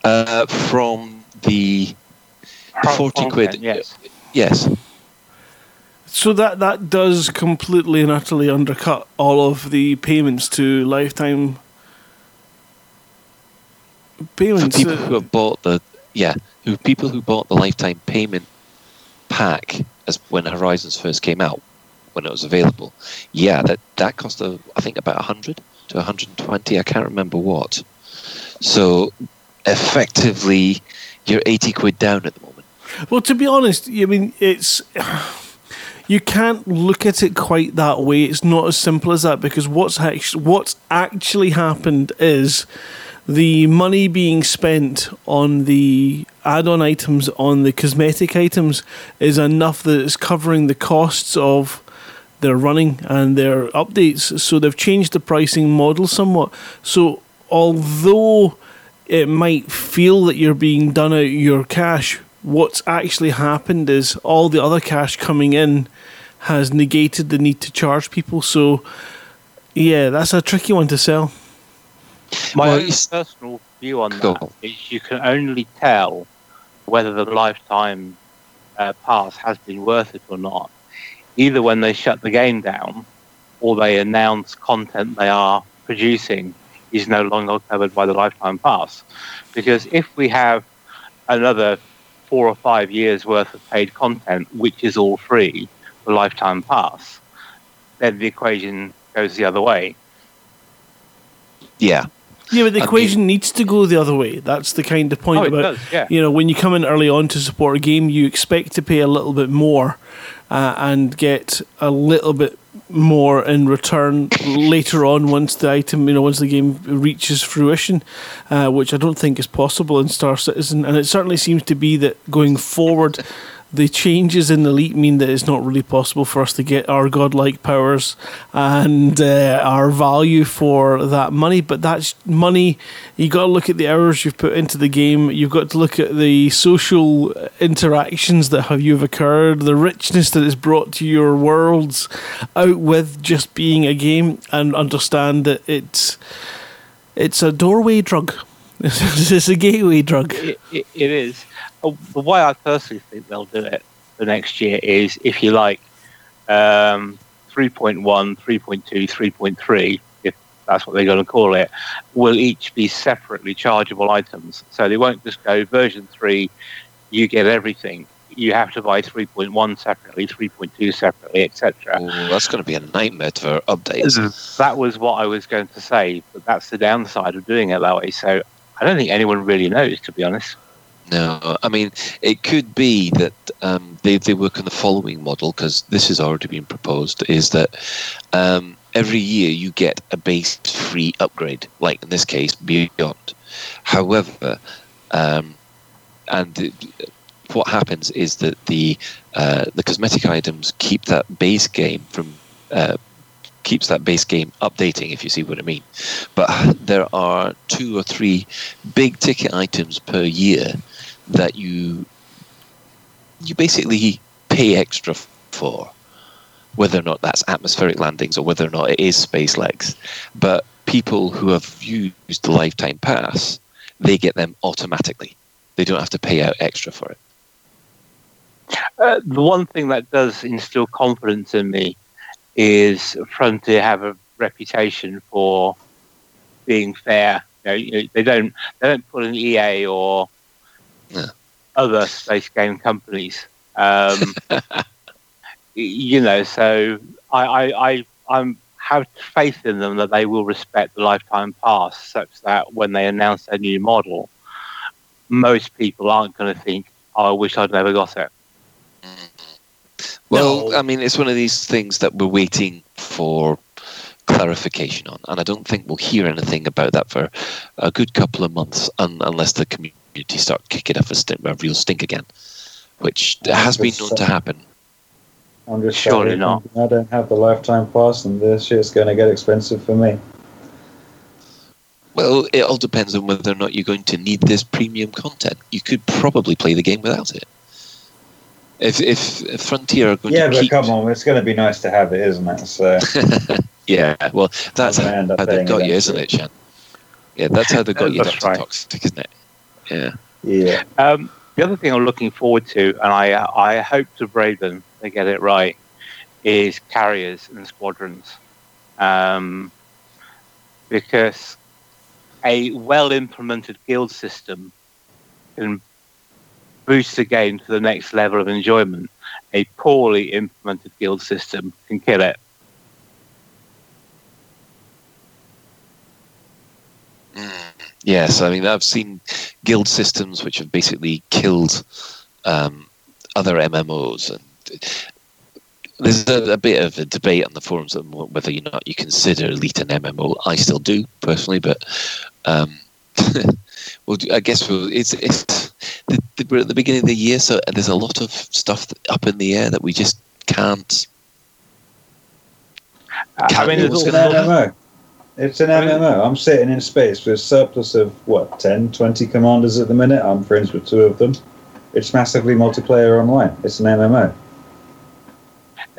Uh, from the, the forty quid, yes, yes. So that that does completely and utterly undercut all of the payments to lifetime payments. For people who have bought the yeah, who people who bought the lifetime payment pack as when Horizons first came out, when it was available. Yeah, that that cost a, I think about 100 to 120. I can't remember what. So effectively, you're 80 quid down at the moment. Well, to be honest, I mean it's. You can't look at it quite that way. It's not as simple as that because what's actually, what's actually happened is the money being spent on the add-on items on the cosmetic items is enough that it's covering the costs of they're running and their updates. So they've changed the pricing model somewhat. So although it might feel that you're being done out your cash, what's actually happened is all the other cash coming in has negated the need to charge people. So yeah, that's a tricky one to sell. My well, personal view on cool. that is you can only tell whether the lifetime uh, pass has been worth it or not either when they shut the game down or they announce content they are producing is no longer covered by the lifetime pass. Because if we have another four or five years worth of paid content, which is all free, the lifetime pass, then the equation goes the other way. Yeah. Yeah, but the equation needs to go the other way. That's the kind of point oh, about does, yeah. you know when you come in early on to support a game, you expect to pay a little bit more uh, and get a little bit more in return later on once the item, you know, once the game reaches fruition, uh, which I don't think is possible in Star Citizen. And it certainly seems to be that going forward, the changes in the elite mean that it's not really possible for us to get our godlike powers and uh, our value for that money. But that's money. You got to look at the hours you've put into the game. You've got to look at the social interactions that have you've occurred, the richness that is brought to your worlds out with just being a game, and understand that it's it's a doorway drug. it's a gateway drug. it, it, it is. Oh, the way I personally think they'll do it for next year is, if you like, um, 3.1, 3.2, 3.3, if that's what they're going to call it, will each be separately chargeable items. So they won't just go version 3, you get everything. You have to buy 3.1 separately, 3.2 separately, etc. that's going to be a nightmare for updates. That was what I was going to say, but that's the downside of doing it that way. So I don't think anyone really knows, to be honest. No, I mean it could be that um, they they work on the following model because this has already been proposed. Is that um, every year you get a base free upgrade, like in this case Beyond. However, um, and it, what happens is that the uh, the cosmetic items keep that base game from uh, keeps that base game updating, if you see what I mean. But there are two or three big ticket items per year that you you basically pay extra for, whether or not that's atmospheric landings or whether or not it is space legs. But people who have used the lifetime pass, they get them automatically. They don't have to pay out extra for it. Uh, the one thing that does instill confidence in me is Frontier have a reputation for being fair. You know, they don't they don't put an EA or yeah. other space game companies. Um, you know, so I, I, I I'm have faith in them that they will respect the lifetime pass, such that when they announce a new model, most people aren't going to think, "Oh, I wish I'd never got it." Well, no. I mean, it's one of these things that we're waiting for clarification on, and I don't think we'll hear anything about that for a good couple of months, un- unless the community start kicking up a, st- a real stink again, which I'm has been known to happen. I'm just surely not. I don't have the lifetime pass, and this shit's going to get expensive for me. Well, it all depends on whether or not you're going to need this premium content. You could probably play the game without it. If if Frontier are going yeah, to but keep... come on, it's going to be nice to have it, isn't it? So yeah, well, that's how, how they've got you, isn't it, Shan? Yeah, that's how they got you. That's right. toxic, isn't it? Yeah. Yeah. Um, the other thing I'm looking forward to, and I I hope to Braben they get it right, is carriers and squadrons, um, because a well implemented guild system can boost the game to the next level of enjoyment. A poorly implemented guild system can kill it. Mm. Yes, I mean I've seen guild systems which have basically killed um, other MMOs, and there's a, a, bit of a debate on the forums whether or not you consider Elite an MMO. I still do personally, but um, well, I guess we'll, it's it's the, the, we're at the beginning of the year, so there's a lot of stuff up in the air that we just can't. can't I mean, it's an MMO. It's an MMO. I'm sitting in space with a surplus of what 10, 20 commanders at the minute. I'm friends with two of them. It's massively multiplayer online. It's an MMO.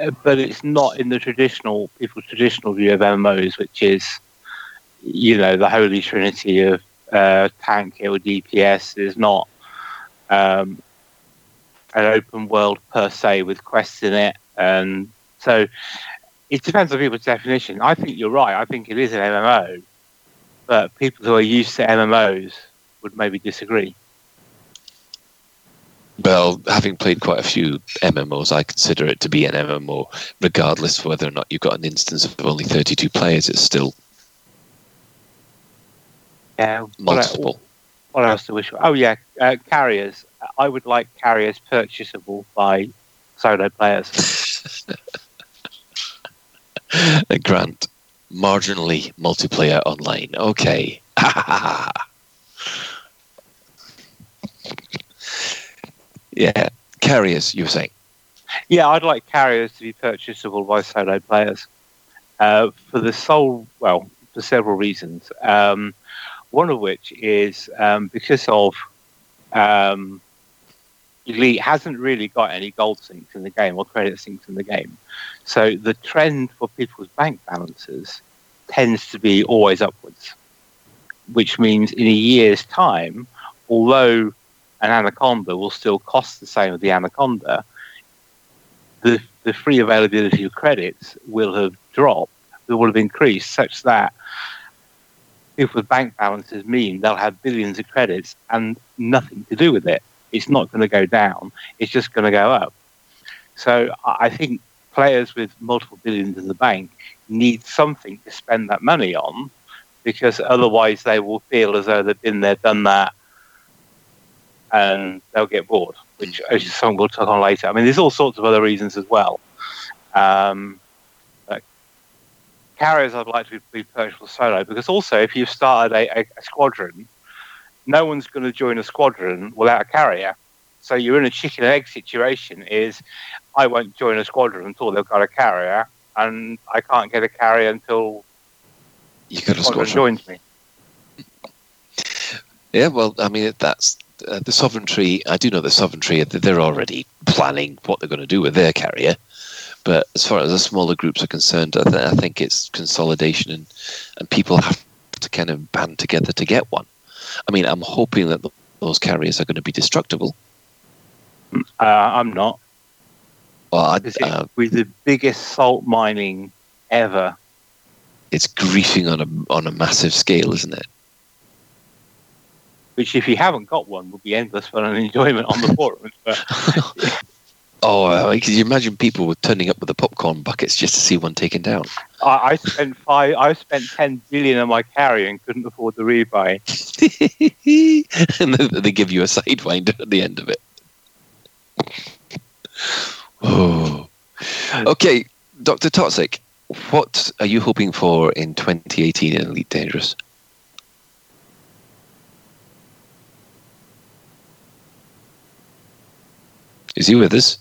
Uh, but it's not in the traditional people's traditional view of MMOs, which is, you know, the holy trinity of uh, tank or DPS is not um, an open world per se with quests in it, and so it depends on people's definition. I think you're right. I think it is an MMO, but people who are used to MMOs would maybe disagree. Well, having played quite a few MMOs, I consider it to be an MMO, regardless of whether or not you've got an instance of only 32 players. It's still yeah, multiple. What, else do we? Oh yeah, uh, carriers. I would like carriers purchasable by solo players. Grant, marginally multiplayer online. Okay. yeah. carriers, you were saying? Yeah, I'd like carriers to be purchasable by solo players uh, for the sole, well, for several reasons. Um, one of which is um, because of um, Elite hasn't really got any gold sinks in the game or credit sinks in the game. So the trend for people's bank balances tends to be always upwards, which means in a year's time, although an Anaconda will still cost the same as the Anaconda, the, the free availability of credits will have dropped, it will have increased such that people's bank balances mean they'll have billions of credits and nothing to do with it. It's not going to go down, it's just going to go up. So I think players with multiple billions in the bank need something to spend that money on because otherwise they will feel as though they've been there, done that, and they'll get bored, which is something we'll talk on later. I mean, there's all sorts of other reasons as well. Um, carriers I'd like to be purchasable solo because also if you've started a, a, a squadron, no one's going to join a squadron without a carrier. So you're in a chicken and egg situation. Is I won't join a squadron until they've got a carrier, and I can't get a carrier until you got a squadron, squadron joins me. Yeah, well, I mean that's uh, the Sovereignty. I do know the Sovereignty. They're already planning what they're going to do with their carrier. But as far as the smaller groups are concerned, I, th- I think it's consolidation and, and people have to kind of band together to get one. I mean, I'm hoping that those carriers are going to be destructible. Uh, I'm not. Well, I, uh, with the biggest salt mining ever. It's griefing on a on a massive scale, isn't it? Which, if you haven't got one, will be endless fun and enjoyment on the forums. But Oh, uh, can you imagine people were turning up with the popcorn buckets just to see one taken down? I, I spent five. I spent ten billion on my carrier and couldn't afford the rebuy. and they, they give you a sidewinder at the end of it. Oh, okay, Doctor Toxic. What are you hoping for in 2018 in Elite Dangerous? Is he with us?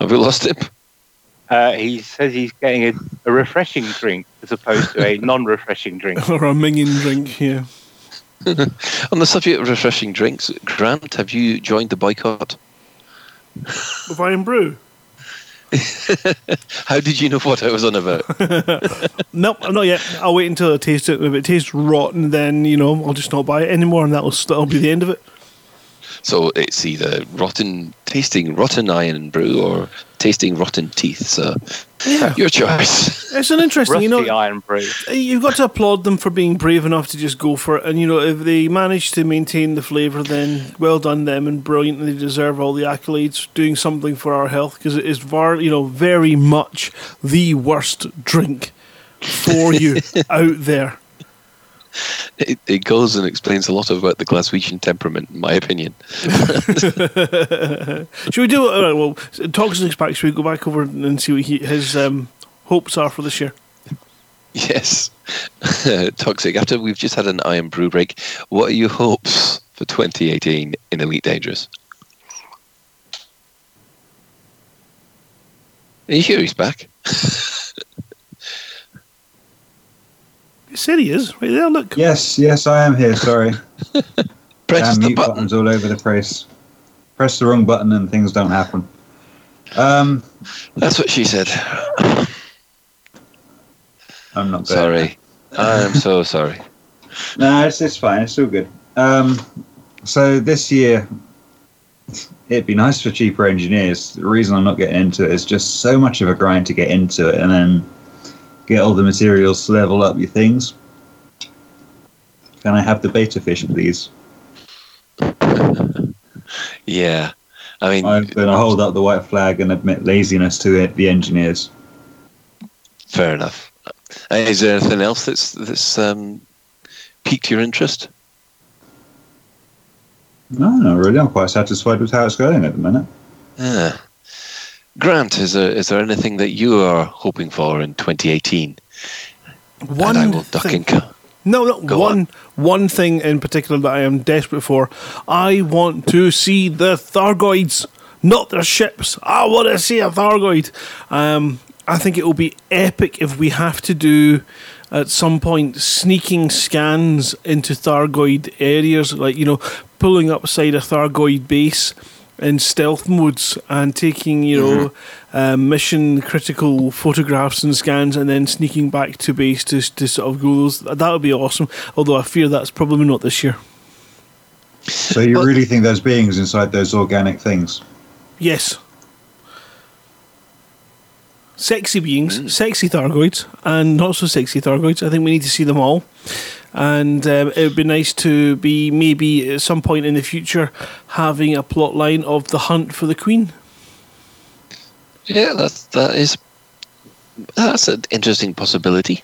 Have we lost him? Uh, he says he's getting a, a, refreshing drink as opposed to a non-refreshing drink. or a minging drink, yeah. On the subject of refreshing drinks, Grant, have you joined the boycott? Of Irn-Bru? How did you know what I was on about? nope, not yet. I'll wait until I taste it. If it tastes rotten, then you know I'll just not buy it anymore, and that'll that'll be the end of it. So eh, it's either rotten tasting rotten Irn-Bru or tasting rotten teeth. So yeah. your choice. It's an interesting, Rusty you know, Irn-Bru. You've got to applaud them for being brave enough to just go for it. And you know, if they manage to maintain the flavour, then well done them and brilliant. They deserve all the accolades, doing something for our health because it is var, you know, very much the worst drink for you out there it, it goes and explains a lot about the Glaswegian temperament, in my opinion. should we do? Uh, well, Toxic's back. Should we go back over and see what he, his um, hopes are for this year? Yes, Toxic. After we've just had an Irn-Bru break, what are your hopes for 2018 in Elite Dangerous? Are you sure he's back? He said he is. Right there, look. Yes, yes, I am here. Sorry. Press Damn, the mute button. buttons all over the place. Press the wrong button and things don't happen. Um, That's what she said. I'm not good. Sorry. I'm so sorry. No, it's, it's fine. It's all good. Um, so this year, it'd be nice for cheaper engineers. The reason I'm not getting into it is just so much of a grind to get into it, and then get all the materials to level up your things. Can I have the beta fish, please? Yeah. I mean, I'm going to hold up the white flag and admit laziness to it, the engineers. fair enough. Uh, Is there anything else that's that's um, piqued your interest? No, not really. I'm quite satisfied with how it's going at the minute. Yeah. Grant, is there is there anything that you are hoping for in 2018? One and I will duck thing. and No, no, Go one on. one thing in particular that I am desperate for. I want to see the Thargoids, not their ships. I want to see a Thargoid. Um, I think it will be epic if we have to do at some point sneaking scans into Thargoid areas, like you know, pulling up beside a Thargoid base in stealth modes and taking you know um, mission critical photographs and scans and then sneaking back to base to, to sort of go those. That would be awesome although i fear that's probably not this year. So you But- really think there's beings inside those organic things? yes sexy beings sexy thargoids and not so sexy thargoids i think we need to see them all and um, it would be nice to be maybe at some point in the future having a plot line of the hunt for the queen Yeah, that's that is that's an interesting possibility.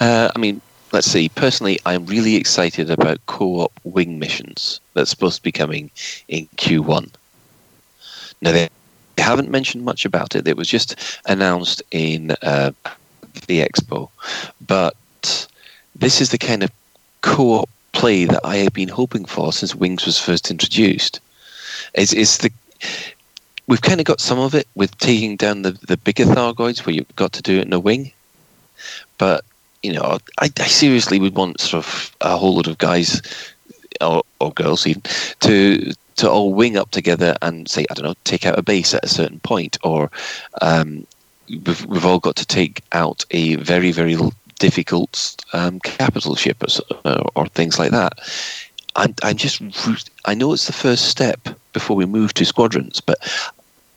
Uh, I mean, let's see. Personally, I'm really excited about co-op wing missions that's supposed to be coming in Q1. Now they haven't mentioned much about it. It was just announced in uh, the expo, but this is the kind of co-op play that I have been hoping for since Wings was first introduced. It's, it's the we've kind of got some of it with taking down the, the bigger Thargoids where you've got to do it in a wing. But, you know, I, I seriously would want sort of a whole lot of guys or, or girls even to to all wing up together and say, I don't know, take out a base at a certain point or um, we've, we've all got to take out a very, very difficult um, capital ship or, or, things like that. I'm, I'm just, I know it's the first step before we move to squadrons, but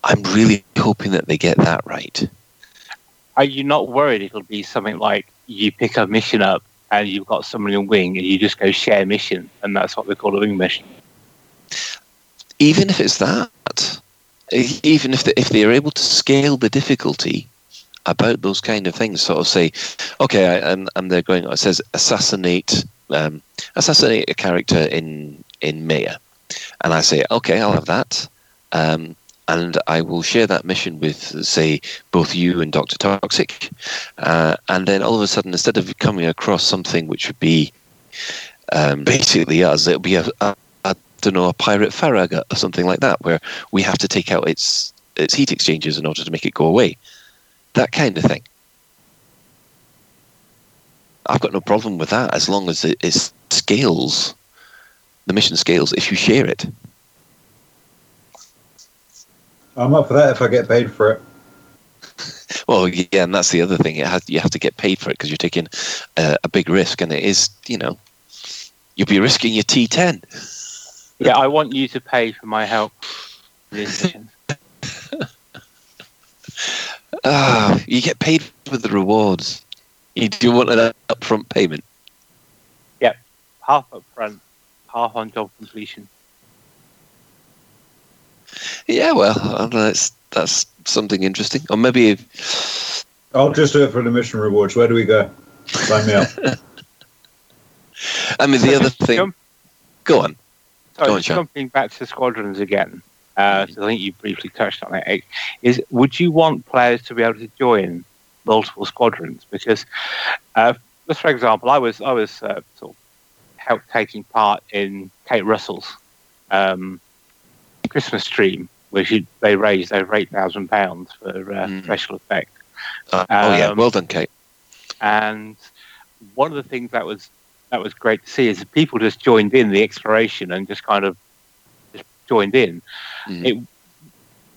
I'm really hoping that they get that right. Are you not worried it'll be something like you pick a mission up and you've got someone in wing and you just go share mission and that's what they call a wing mission? Even if it's that, even if if they are able to scale the difficulty about those kind of things, sort of say, okay, I, and, and they're going, it says assassinate, um, assassinate a character in in Maia, and I say, okay, I'll have that. Um, and I will share that mission with, say, both you and Doctor Toxic, uh, and then all of a sudden, instead of coming across something which would be um, basically us, it'll be a, don't know, a pirate Farragut or something like that, where we have to take out its its heat exchangers in order to make it go away. That kind of thing. I've got no problem with that as long as it, it scales. The mission scales if you share it. I'm up for that if I get paid for it. Well, yeah, and that's the other thing. It has, you have to get paid for it because you're taking uh, a big risk, and it is, you know, you'll be risking your T10. Yeah, I want you to pay for my help. in this. Ah, you get paid for the rewards. You do want an upfront payment. Yeah. Half upfront, half on job completion. Yeah, well, I don't know, that's that's something interesting. Or maybe if, I'll just do it for the mission rewards. Where do we go? Sign me up. I mean the other thing. jump- Go on. Sorry, Go on, jumping back to squadrons again. Uh, 'cause I think you briefly touched on it. Is would you want players to be able to join multiple squadrons? Because, uh, just for example, I was I was uh, sort of help taking part in Kate Russell's um, Christmas stream, where she, they raised over eight thousand pounds for uh, Mm. special effects. Uh, oh yeah, Um, well done, Kate. And one of the things that was that was great to see is people just joined in the exploration and just kind of just joined in. Mm. It,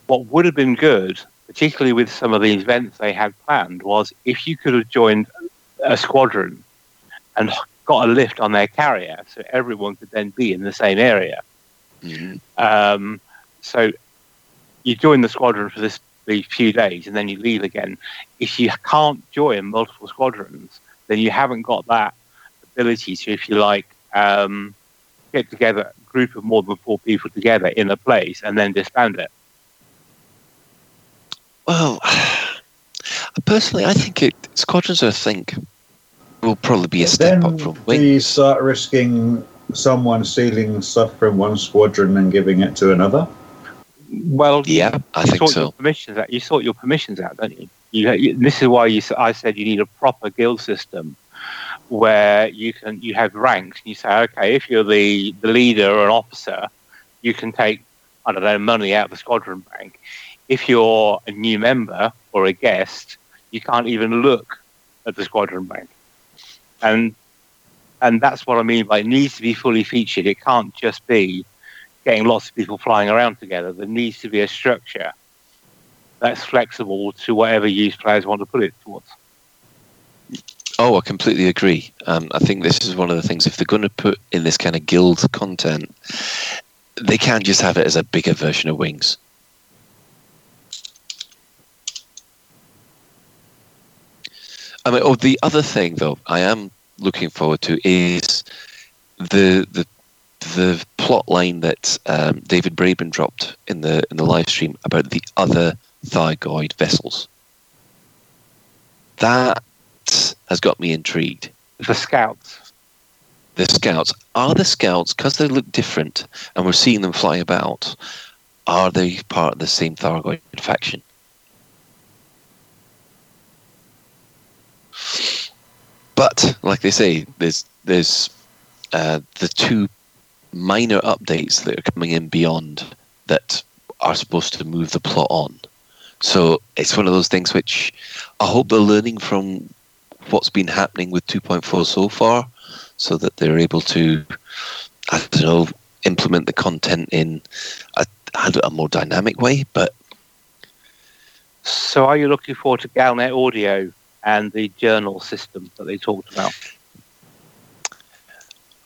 what would have been good, particularly with some of the events they had planned, was if you could have joined a squadron and got a lift on their carrier, so everyone could then be in the same area. Mhm. Um, so you join the squadron for this these few days, and then you leave again. If you can't join multiple squadrons, then you haven't got that ability to, if you like, um, get together a group of more than four people together in a place and then disband it. Well, personally, I think it, squadrons. I think will probably be a step then up from do wing. you start risking someone stealing stuff from one squadron and giving it to another? Well, Yeah, I think so. Permissions out. You sort your permissions out, don't you? you, you this is why you, s- I said you need a proper guild system where you can you have ranks and you say, okay, if you're the, the leader or an officer, you can take I don't know money out of the squadron bank. If you're a new member or a guest, you can't even look at the squadron bank. And and that's what I mean by it needs to be fully featured. It can't just be getting lots of people flying around together. There needs to be a structure that's flexible to whatever use players want to put it towards. Oh, I completely agree. Um, I think this is one of the things. If they're going to put in this kind of guild content, they can't just have it as a bigger version of Wings. I mean, oh, the other thing though, I am looking forward to is the the the plot line that um, David Braben dropped in the in the live stream about the other Thargoid vessels. That has got me intrigued. The scouts. The scouts are the scouts because they look different, and we're seeing them fly about. Are they part of the same Thargoid faction? But like they say, there's there's uh, the two minor updates that are coming in beyond that are supposed to move the plot on. So it's one of those things which I hope they're learning from what's been happening with 2.4 so far, so that they're able to, I don't know, implement the content in a, a more dynamic way. But so, are you looking forward to Galnet Audio and the journal system that they talked about?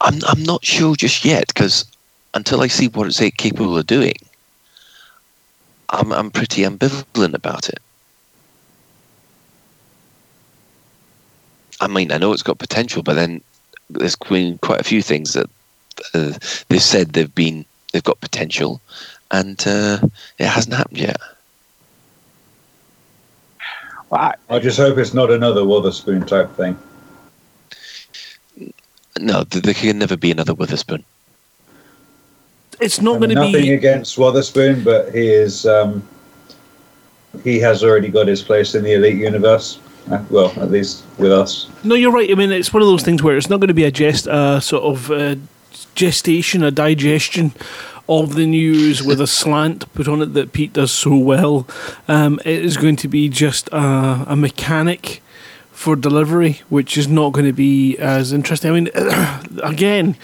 I'm I'm not sure just yet because until I see what it's capable of doing, I'm I'm pretty ambivalent about it. I mean, I know it's got potential, but then there's been quite a few things that uh, they've said they've been they've got potential, and uh, it hasn't happened yet. Well, I, I just hope it's not another Witherspoon type thing. No, there can never be another Witherspoon. It's not going to be nothing against Witherspoon, but he is um, he has already got his place in the elite universe. Uh, well, at least with us. No, you're right. I mean, it's one of those things where it's not going to be a gest, sort of uh, gestation, a digestion of the news with a slant put on it that Pete does so well. Um, it is going to be just a, a mechanic for delivery, which is not going to be as interesting. I mean, again,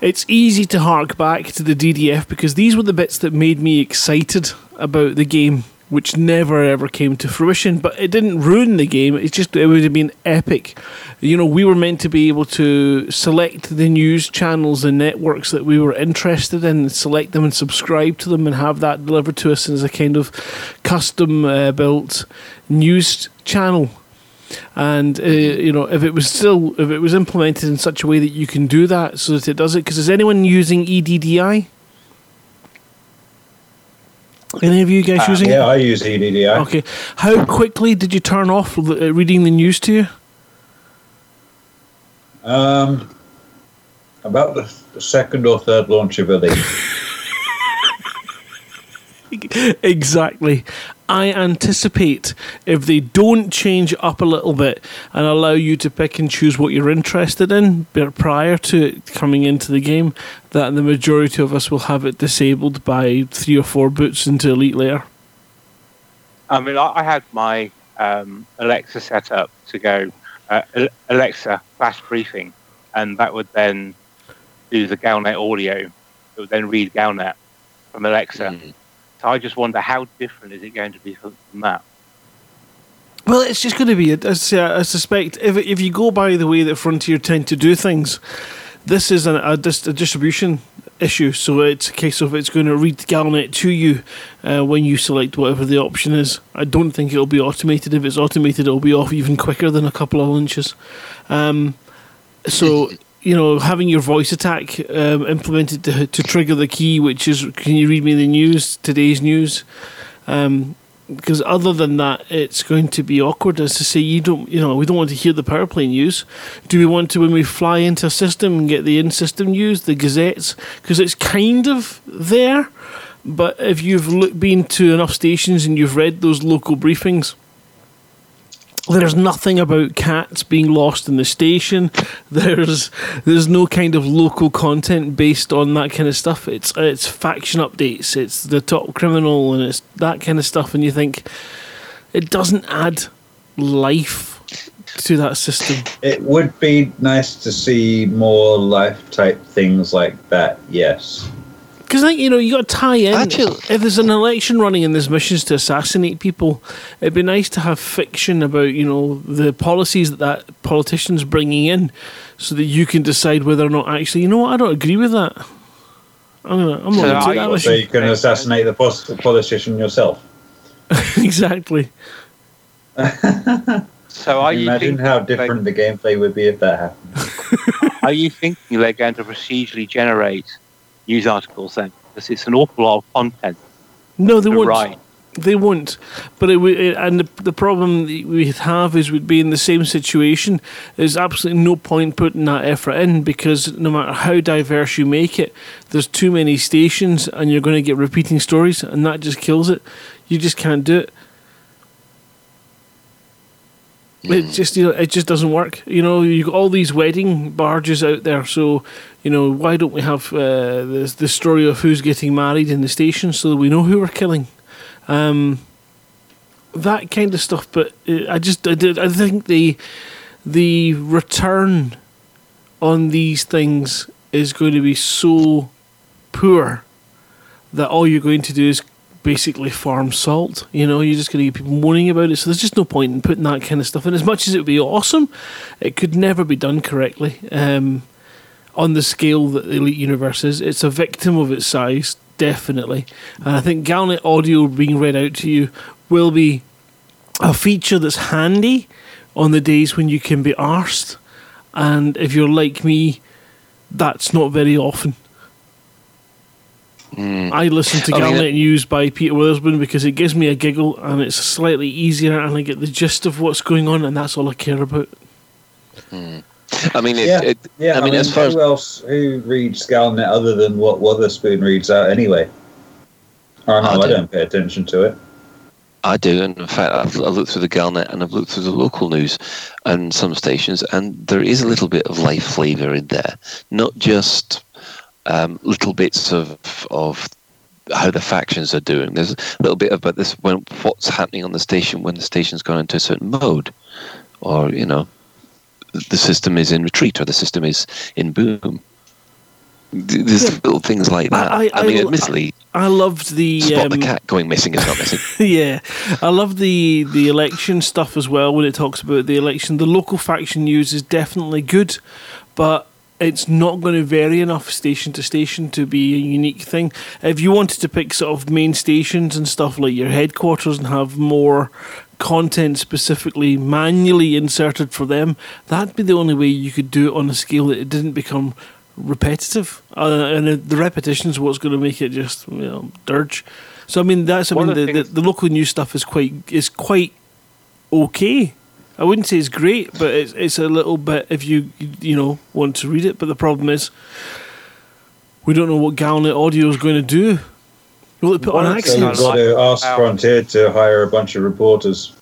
it's easy to hark back to the DDF because these were the bits that made me excited about the game, which never ever came to fruition. But it didn't ruin the game. It just it would have been epic. You know, we were meant to be able to select the news channels and networks that we were interested in, select them and subscribe to them, and have that delivered to us as a kind of custom uh, built news channel and uh, you know if it was still if it was implemented in such a way that you can do that so that it does it because is anyone using EDDI? Any of you guys uh, using yeah, it? Yeah, I use EDDI. Okay, how quickly did you turn off uh, reading the news to you? Um, about the, the second or third launch of Elite. exactly. I anticipate if they don't change it up a little bit and allow you to pick and choose what you're interested in prior to coming into the game, that the majority of us will have it disabled by three or four boots into Elite Layer. I mean, I had my um, Alexa set up to go uh, Alexa flash briefing, and that would then do the Galnet audio. It would then read Galnet from Alexa. Mm so I just wonder how different is it going to be from that? Well, it's just going to be. I suspect if if you go by the way that Frontier tend to do things, this is a, a, a distribution issue. So it's a case of it's going to read Galnet to you uh, when you select whatever the option is. I don't think it'll be automated. If it's automated, it'll be off even quicker than a couple of inches. Um, so you know, having your VoiceAttack um, implemented to, to trigger the key, which is, can you read me the news, today's news? Um, because other than that, it's going to be awkward as to say you don't, you know, we don't want to hear the power play news. Do we want to when we fly into a system and get the in-system news, the gazettes? Because it's kind of there, but if you've look, been to enough stations and you've read those local briefings, there's nothing about cats being lost in the station. There's there's no kind of local content based on that kind of stuff. It's it's faction updates. It's the top criminal and it's that kind of stuff. And you think it doesn't add life to that system. It would be nice to see more life type things like that. Yes. Because like you know, you got to tie in. Actually, if there's an election running and there's missions to assassinate people, it'd be nice to have fiction about you know the policies that that politician's bringing in, so that you can decide whether or not actually you know what I don't agree with that. I'm gonna. I'm so not that. So you can assassinate the politician yourself. exactly. so are you imagine how different the gameplay would be if that happened? are you thinking they're going to procedurally generate news articles then, because it's an awful lot of content. No, they won't. Write. They won't. But it, it, and the, the problem we have is we'd be in the same situation. There's absolutely no point putting that effort in because no matter how diverse you make it, there's too many stations and you're going to get repeating stories, and that just kills it. You just can't do it. It mm. just you know it just doesn't work. You know, you've got all these wedding barges out there, so you know why don't we have uh, the the story of who's getting married in the station so that we know who we're killing, um, that kind of stuff. But uh, I just I did I think the the return on these things is going to be so poor that all you're going to do is basically farm salt. You know, you're just going to get people moaning about it. So there's just no point in putting that kind of stuff in. As much as it would be awesome, it could never be done correctly um, on the scale that the Elite Universe is. It's a victim of its size, definitely. And I think Galnet audio being read out to you will be a feature that's handy on the days when you can be arsed. And if you're like me, that's not very often. Mm. I listen to Galnet I mean, News by Peter Witherspoon because it gives me a giggle and it's slightly easier and I get the gist of what's going on and that's all I care about. Mm. I mean, it, yeah, it, yeah. I mean, I mean as far who as... else who reads Galnet other than what Witherspoon reads out anyway? Oh no, I, I don't pay attention to it. I do, and in fact, I've, I've, looked through the Galnet and I've looked through the local news and some stations, and there is a little bit of life flavour in there, not just um, little bits of of how the factions are doing. There's a little bit about this when what's happening on the station when the station's gone into a certain mode, or you know, the system is in retreat or the system is in boom. There's yeah. little things like that. I, I, I mean, admittedly, I loved the spot um, the cat going missing is not missing. yeah, I love the the election stuff as well. When it talks about the election, the local faction news is definitely good, but it's not going to vary enough station to station to be a unique thing. If you wanted to pick sort of main stations and stuff like your headquarters and have more content specifically manually inserted for them, that'd be the only way you could do it on a scale that it didn't become repetitive. Uh, and the repetition is what's going to make it just you know dirge. So I mean that's I mean the, the, the local news stuff is quite is quite okay. I wouldn't say it's great, but it's it's a little bit if you you know want to read it. But the problem is, we don't know what Galnet Audio is going to do. Will it put on accents? You've got to ask Frontier to hire a bunch of reporters.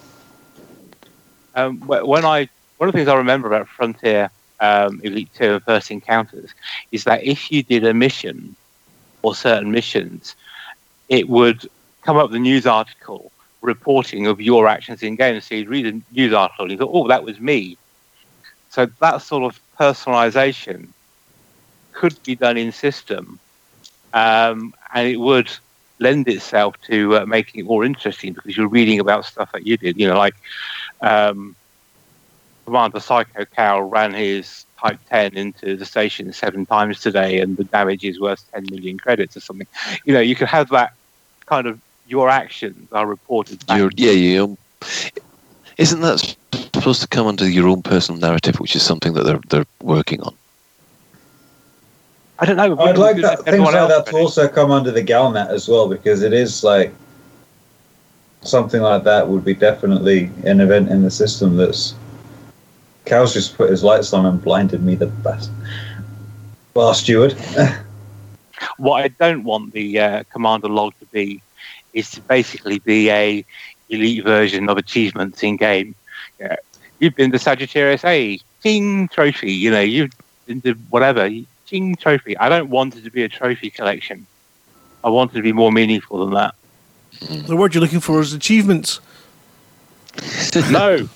Um, when I one of the things I remember about Frontier um, Elite Two First Encounters is that if you did a mission or certain missions, it would come up with a news article reporting of your actions in game. So you'd read a news article and you thought, oh, that was me. So that sort of personalization could be done in system, um, and it would lend itself to uh, making it more interesting because you're reading about stuff that you did. You know, like um, Commander Psycho Cow ran his Type 10 into the station seven times today, and the damage is worth 10 million credits or something. You know, you could have that kind of your actions are reported. Your, yeah, you. Isn't that supposed to come under your own personal narrative, which is something that they're they're working on? I don't know. I'd like that, things like that to also come under the Galnet as well, because it is like something like that would be definitely an event in the system that's Cal's just put his lights on and blinded me the best. Well, steward. what I don't want the uh, commander log to be is to basically be a elite version of achievements in game. Yeah. You've been the Sagittarius A, King Trophy. You know, you've been to whatever, King Trophy. I don't want it to be a trophy collection. I want it to be more meaningful than that. The word you're looking for is achievements. no.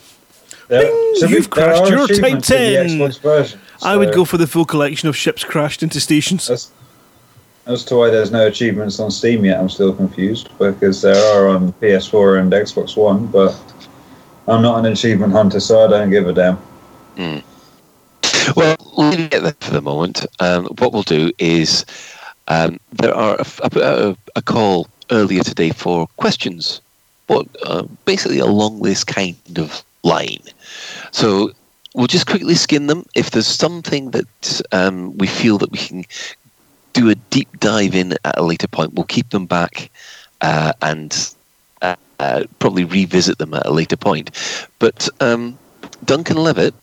There, Bing, you've crashed your Type 10. Version, so I would go for the full collection of ships crashed into stations. As to why there's no achievements on Steam yet, I'm still confused because there are on PS4 and Xbox One, but I'm not an achievement hunter, so I don't give a damn. Mm. Well, leaving it there for the moment. Um, what we'll do is um, there are a, a, a, call earlier today for questions, but uh, basically along this kind of line. So we'll just quickly skin them. If there's something that um, we feel that we can do a deep dive in at a later point, we'll keep them back uh, and uh, uh probably revisit them at a later point. But um, Duncan Levitt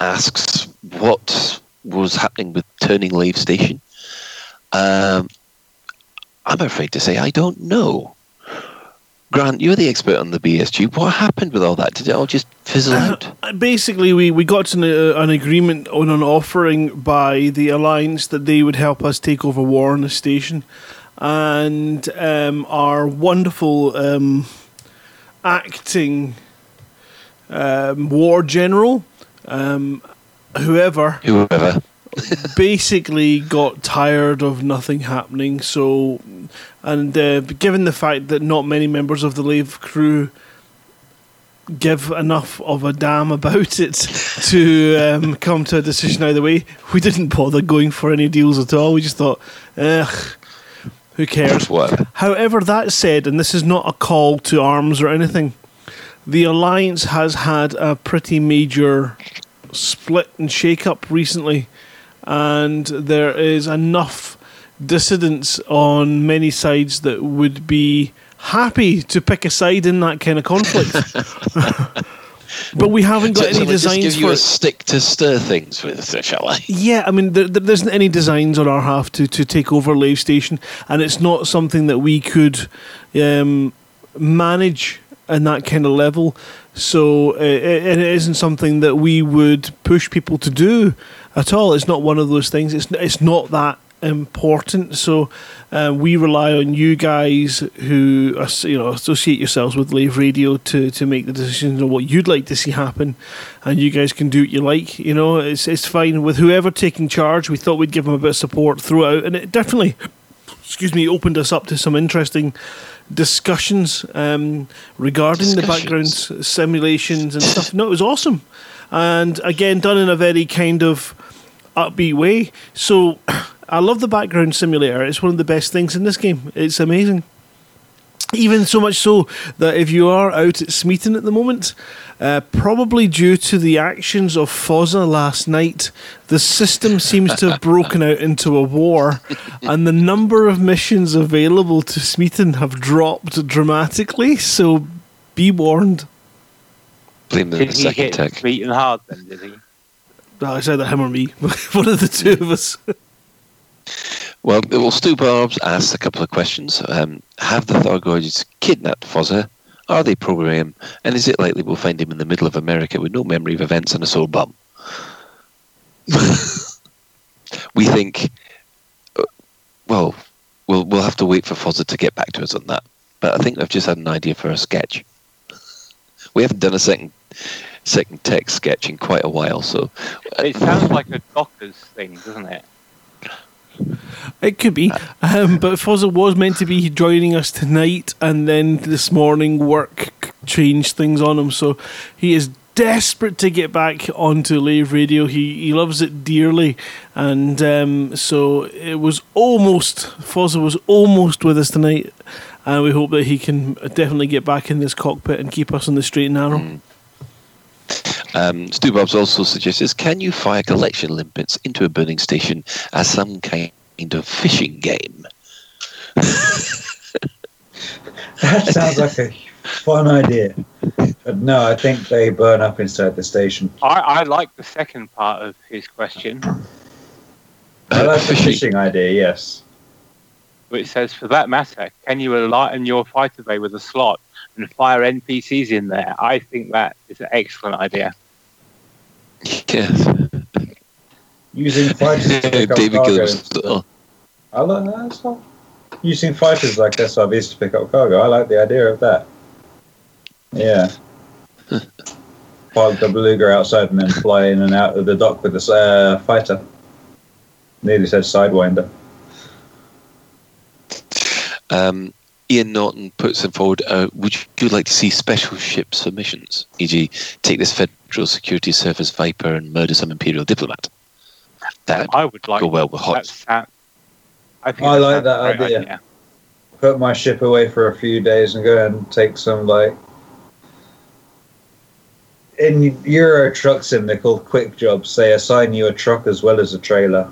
asks what was happening with Turning Lave Station. Um, I'm afraid to say I don't know. Grant, you're the expert on the BSG. What happened with all that? Did it all just fizzle uh, out? basically, we, we got an, uh, an agreement on an offering by the Alliance that they would help us take over war on the station. And um, our wonderful um, acting um, war general, um, whoever, whoever basically got tired of nothing happening. So, and uh, given the fact that not many members of the Lave crew give enough of a damn about it to um, come to a decision either way, we didn't bother going for any deals at all. We just thought, ugh. Who cares? What? However, that said, and this is not a call to arms or anything, the Alliance has had a pretty major split and shake up recently and there is enough dissidents on many sides that would be happy to pick a side in that kind of conflict. but we haven't got so, any designs just give you for a stick to stir things with, shall I? Yeah, I mean, there, there isn't any designs on our half to, to take over Lave Station, and it's not something that we could um, manage in that kind of level. So uh, it, isn't something that we would push people to do at all. It's not one of those things. It's it's not that important. So uh, we rely on you guys who you know associate yourselves with Lave Radio to, to make the decisions on what you'd like to see happen, and you guys can do what you like. You know, it's it's fine with whoever taking charge. We thought we'd give them a bit of support throughout, and it definitely, excuse me, opened us up to some interesting discussions um, regarding discussions. the background simulations and stuff. No, it was awesome, and again done in a very kind of upbeat way. So I love the background simulator. It's one of the best things in this game. It's amazing. Even so much so that if you are out at Smeaton at the moment, uh, probably due to the actions of Fozza last night, the system seems to have broken out into a war, and the number of missions available to Smeaton have dropped dramatically. So be warned. Blame did he hit tech. Smeaton hard then? Did he? No, I said that him or me, one of the two of us. Well, well, Stu Barbs asked a couple of questions. Um, have the Thargoids kidnapped Fozza? Are they program? And is it likely we'll find him in the middle of America with no memory of events and a sore bum? we think, uh, well, we'll we'll have to wait for Fozza to get back to us on that. But I think I've just had an idea for a sketch. We haven't done a second second text sketch in quite a while, so it sounds like a Dockers thing, doesn't it? It could be, um, but Fozza was meant to be joining us tonight, and then this morning work changed things on him. So he is desperate to get back onto Lave Radio. He he loves it dearly, and um, so it was almost Fozza was almost with us tonight, and we hope that he can definitely get back in this cockpit and keep us on the straight and narrow. Mm. Um, Stu Bobs also suggests, can you fire collection limpets into a burning station as some kind of fishing game? that sounds like a fun idea. But no, I think they burn up inside the station. I, I like the second part of his question. I like the fishing idea, yes. Which says, for that matter, can you enlighten your fighter bay with a slot and fire NPCs in there, I think that is an excellent idea. Yes. Using fighters to pick up David cargo. Gilbert. and. I like that. That's not- Using fighters like SRVs to pick up cargo. I like the idea of that. Yeah. Park the beluga outside and then fly in and out of the dock with the uh, fighter. Nearly said sidewinder. Um, Ian Norton puts it forward. Uh, would you like to see special ship submissions, e.g., take this Federal Security Service Viper and murder some Imperial diplomat? That I would like go well with hot. That's that. I, think I like that a great idea. Put my ship away for a few days and go and take some like. In Euro truck sim, they're called quick jobs. They assign you a truck as well as a trailer,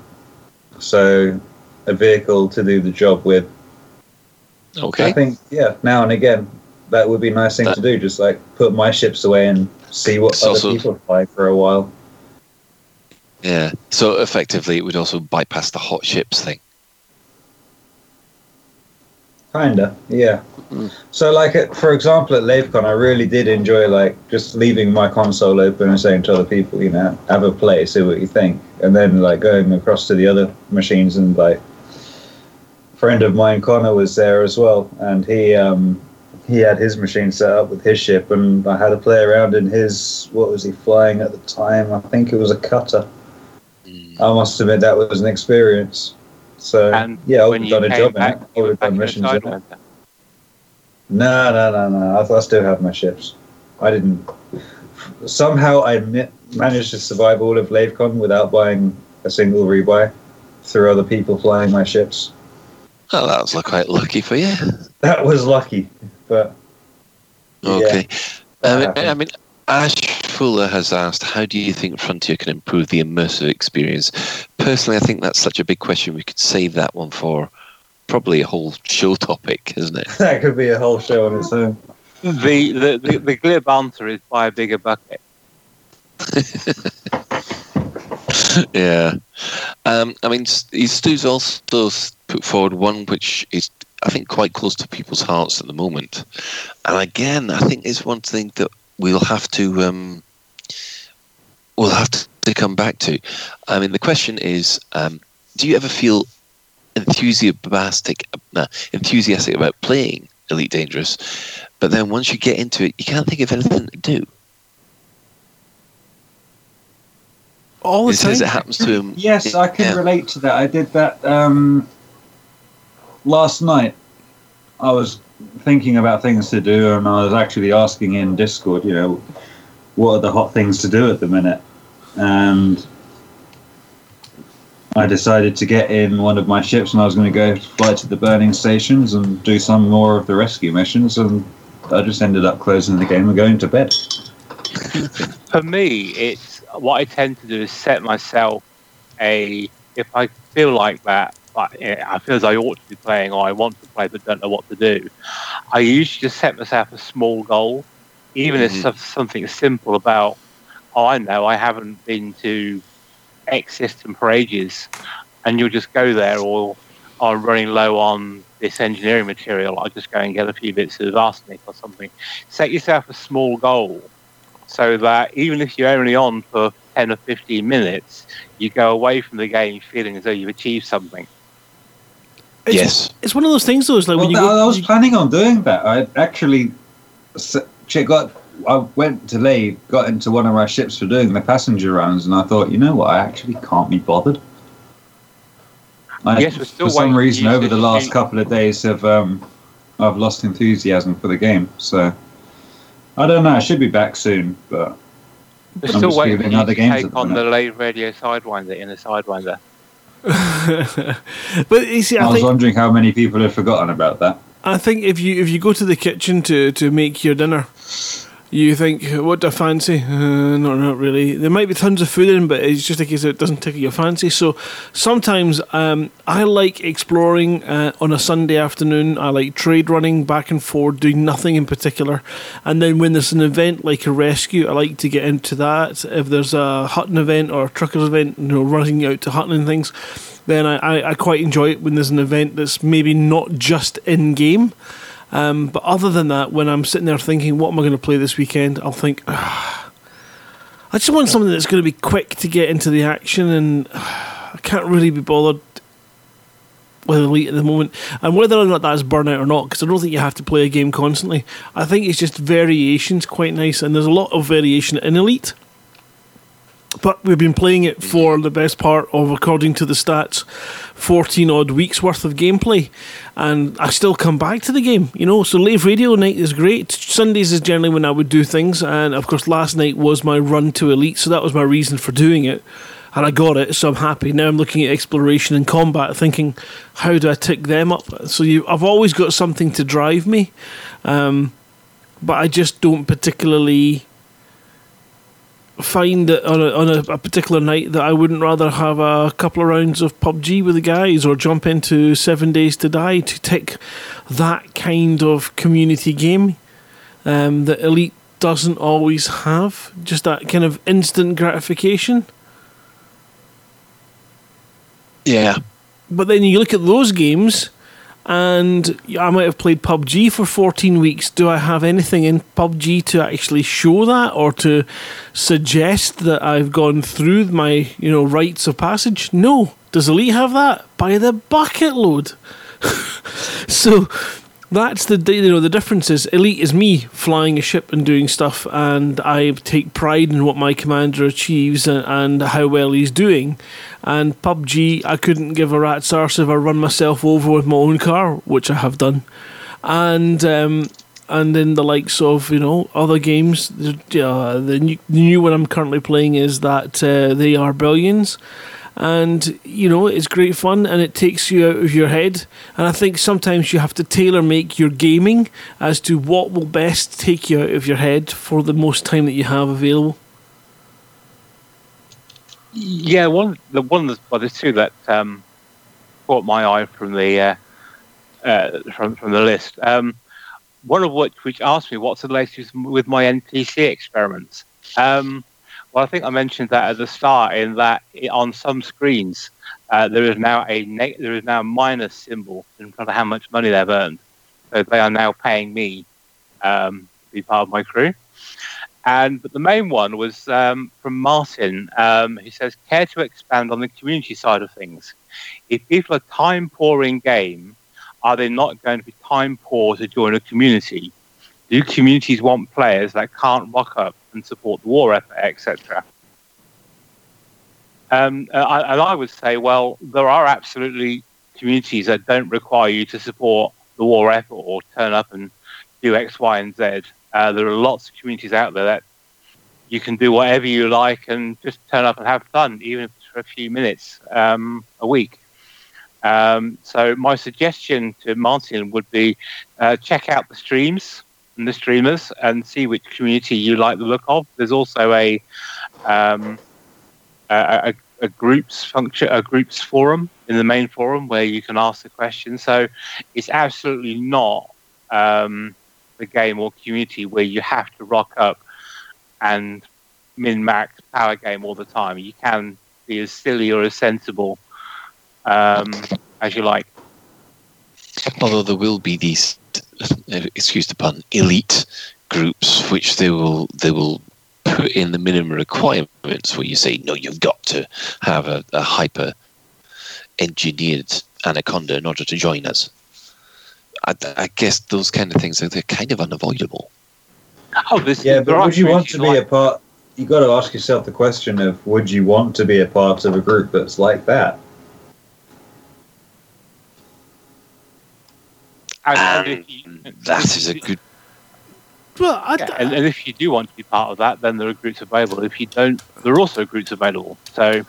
so a vehicle to do the job with. I think yeah, now and again, that would be a nice thing That- to do. Just like put my ships away and see what other also- people fly for a while. Yeah. So effectively, it would also bypass the hot ships thing. Kinda, yeah. Mm. So, like, at, for example, at LaveCon, I really did enjoy like just leaving my console open and saying to other people, you know, have a play, see what you think, and then like going across to the other machines and like, friend of mine, Connor, was there as well, and he um he had his machine set up with his ship, and I had to play around in his. What was he flying at the time? I think it was a cutter. Mm. I must admit that was an experience. So And yeah, I would when have done a came job in it. I would have done in the missions in it. No, no, no, no. I, I still have my ships. I didn't. Somehow I managed to survive all of LaveCon without buying a single rebuy through other people flying my ships. Well, that was quite lucky for you. That was lucky, but Okay. that Um. I mean, Ash Fuller has asked, how do you think Frontier can improve the immersive experience? Personally, I think that's such a big question. We could save that one for probably a whole show topic, isn't it? that could be a whole show on its own. The, the, the, the glib answer is buy a bigger bucket. yeah. Um, I mean, Stu's also s- put forward one which is, I think, quite close to people's hearts at the moment. And again, I think it's one thing that we'll have to um, we'll have to, to come back to. I mean, the question is, um, do you ever feel enthusiastic uh, enthusiastic about playing Elite Dangerous, but then once you get into it, you can't think of anything to do? All the It says time. it happens to him. Yes, I can Yeah. relate to that. I did that um, last night. I was thinking about things to do, and I was actually asking in Discord, you know, what are the hot things to do at the minute? And I decided to get in one of my ships, and I was going to go fly to the burning stations and do some more of the rescue missions. And I just ended up closing the game and going to bed. For me, it's what I tend to do is set myself a. If I feel like that, I feel as I ought to be playing or I want to play but don't know what to do, I usually just set myself a small goal, even if Mhm. it's something simple about. Oh, I know I haven't been to X system for ages, and you'll just go there or I'm running low on this engineering material. I'll just go and get a few bits of arsenic or something. Set yourself a small goal so that even if you're only on for 10 or 15 minutes, you go away from the game feeling as though you've achieved something. It's, Yes. It's one of those things, though. Is like Well, when you th- go. I was you- planning on doing that. I actually got. I went to Ley, got into one of my ships for doing the passenger runs, and I thought, you know what? I actually can't be bothered. I, Yes, still for some reason, you over the last shoot- couple of days, have um, I've lost enthusiasm for the game. So I don't know. I should be back soon, but We're I'm still just waiting for giving you other to games take at the on the minute. Lave Radio Sidewinder in the Sidewinder. but you see, I, I was think wondering how many people have forgotten about that. I think if you if you go to the kitchen to, to make your dinner, you think, what do I fancy? Uh, no, not really. There might be tons of food in, but it's just a case that it doesn't tickle your fancy. So sometimes um, I like exploring uh, on a Sunday afternoon. I like trade running back and forth, doing nothing in particular. And then when there's an event like a rescue, I like to get into that. If there's a Hutton event or a truckers event, you know, running out to Hutton and things, then I, I, I quite enjoy it when there's an event that's maybe not just in game. Um, but other than that, when I'm sitting there thinking, what am I going to play this weekend? I'll think, ah, I just want something that's going to be quick to get into the action, and ah, I can't really be bothered with Elite at the moment. And whether or not that's burnout or not, because I don't think you have to play a game constantly. I think it's just variation's quite nice, and there's a lot of variation in Elite. But we've been playing it for the best part of, according to the stats, 14 odd weeks worth of gameplay. And I still come back to the game, you know. So, Lave Radio night is great. Sundays is generally when I would do things. And of course, last night was my run to Elite. So, that was my reason for doing it. And I got it, so I'm happy. Now I'm looking at exploration and combat, thinking, how do I tick them up? So, you, I've always got something to drive me. Um, but I just don't particularly find that on, a, on a, a, particular night that I wouldn't rather have a couple of rounds of PUBG with the guys or jump into Seven Days to Die to tick that kind of community game um, that Elite doesn't always have. Just that kind of instant gratification. Yeah. But then you look at those games and I might have played PUBG for 14 weeks. Do I have anything in PUBG to actually show that or to suggest that I've gone through my, you know, rites of passage? No. Does Elite have that? By the bucket load. so that's the you know the difference is elite is me flying a ship and doing stuff and i take pride in what my commander achieves and, and how well he's doing. And pubg i couldn't give a rat's arse if i run myself over with my own car which i have done. And um, and in the likes of you know other games uh, the, new, the new one i'm currently playing is that uh, they are billions and you know it's great fun and it takes you out of your head. And i think sometimes you have to tailor make your gaming as to what will best take you out of your head for the most time that you have available. Yeah one the one well there's two that um, caught my eye from the uh, uh, from from the list. Um, one of which which asked me what's the latest with my npc experiments? Um, well, I think I mentioned that at the start. In that, on some screens, uh, there is now a ne- there is now a minus symbol in front of how much money they've earned. So they are now paying me um, to be part of my crew. And but the main one was um, from Martin, um, says, "Care to expand on the community side of things? If people are time poor in game, are they not going to be time poor to join a community? Do communities want players that can't rock up and support the war effort, etc. Um, uh, and I would say, well, there are absolutely communities that don't require you to support the war effort or turn up and do X, Y, and Z. Uh, there are lots of communities out there that you can do whatever you like and just turn up and have fun, even if it's for a few minutes um, a week. Um, so my suggestion to Martin would be uh, check out the streams the streamers and see which community you like the look of. There's also a um, a, a, a, groups function, a groups forum in the main forum where you can ask the question. So it's absolutely not um, the game or community where you have to rock up and min max power game all the time. You can be as silly or as sensible um, as you like. Although there will be these Uh, excuse the pun, elite groups, which they will they will put in the minimum requirements where you say, no, you've got to have a, a hyper engineered anaconda in order to join us. I, I, guess those kind of things are they're kind of unavoidable. Oh, this, yeah, but would you want to be like... a part? You got to ask yourself the question of would you want to be a part of a group that's like that? And, and that is a good. Well, yeah, and, and, if you do want to be part of that, then there are groups available. If you don't, there are also groups available. So.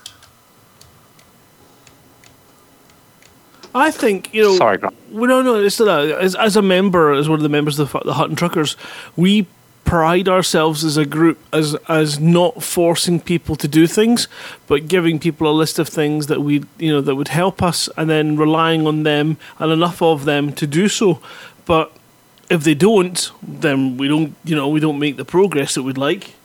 I think you know. Sorry, Grant. Well, no, no. It's, uh, as as a member, as one of the members of the, the Hutton Truckers, we pride ourselves as a group as as not forcing people to do things, but giving people a list of things that we you know that would help us, and then relying on them and enough of them to do so. But if they don't, then we don't you know we don't make the progress that we'd like.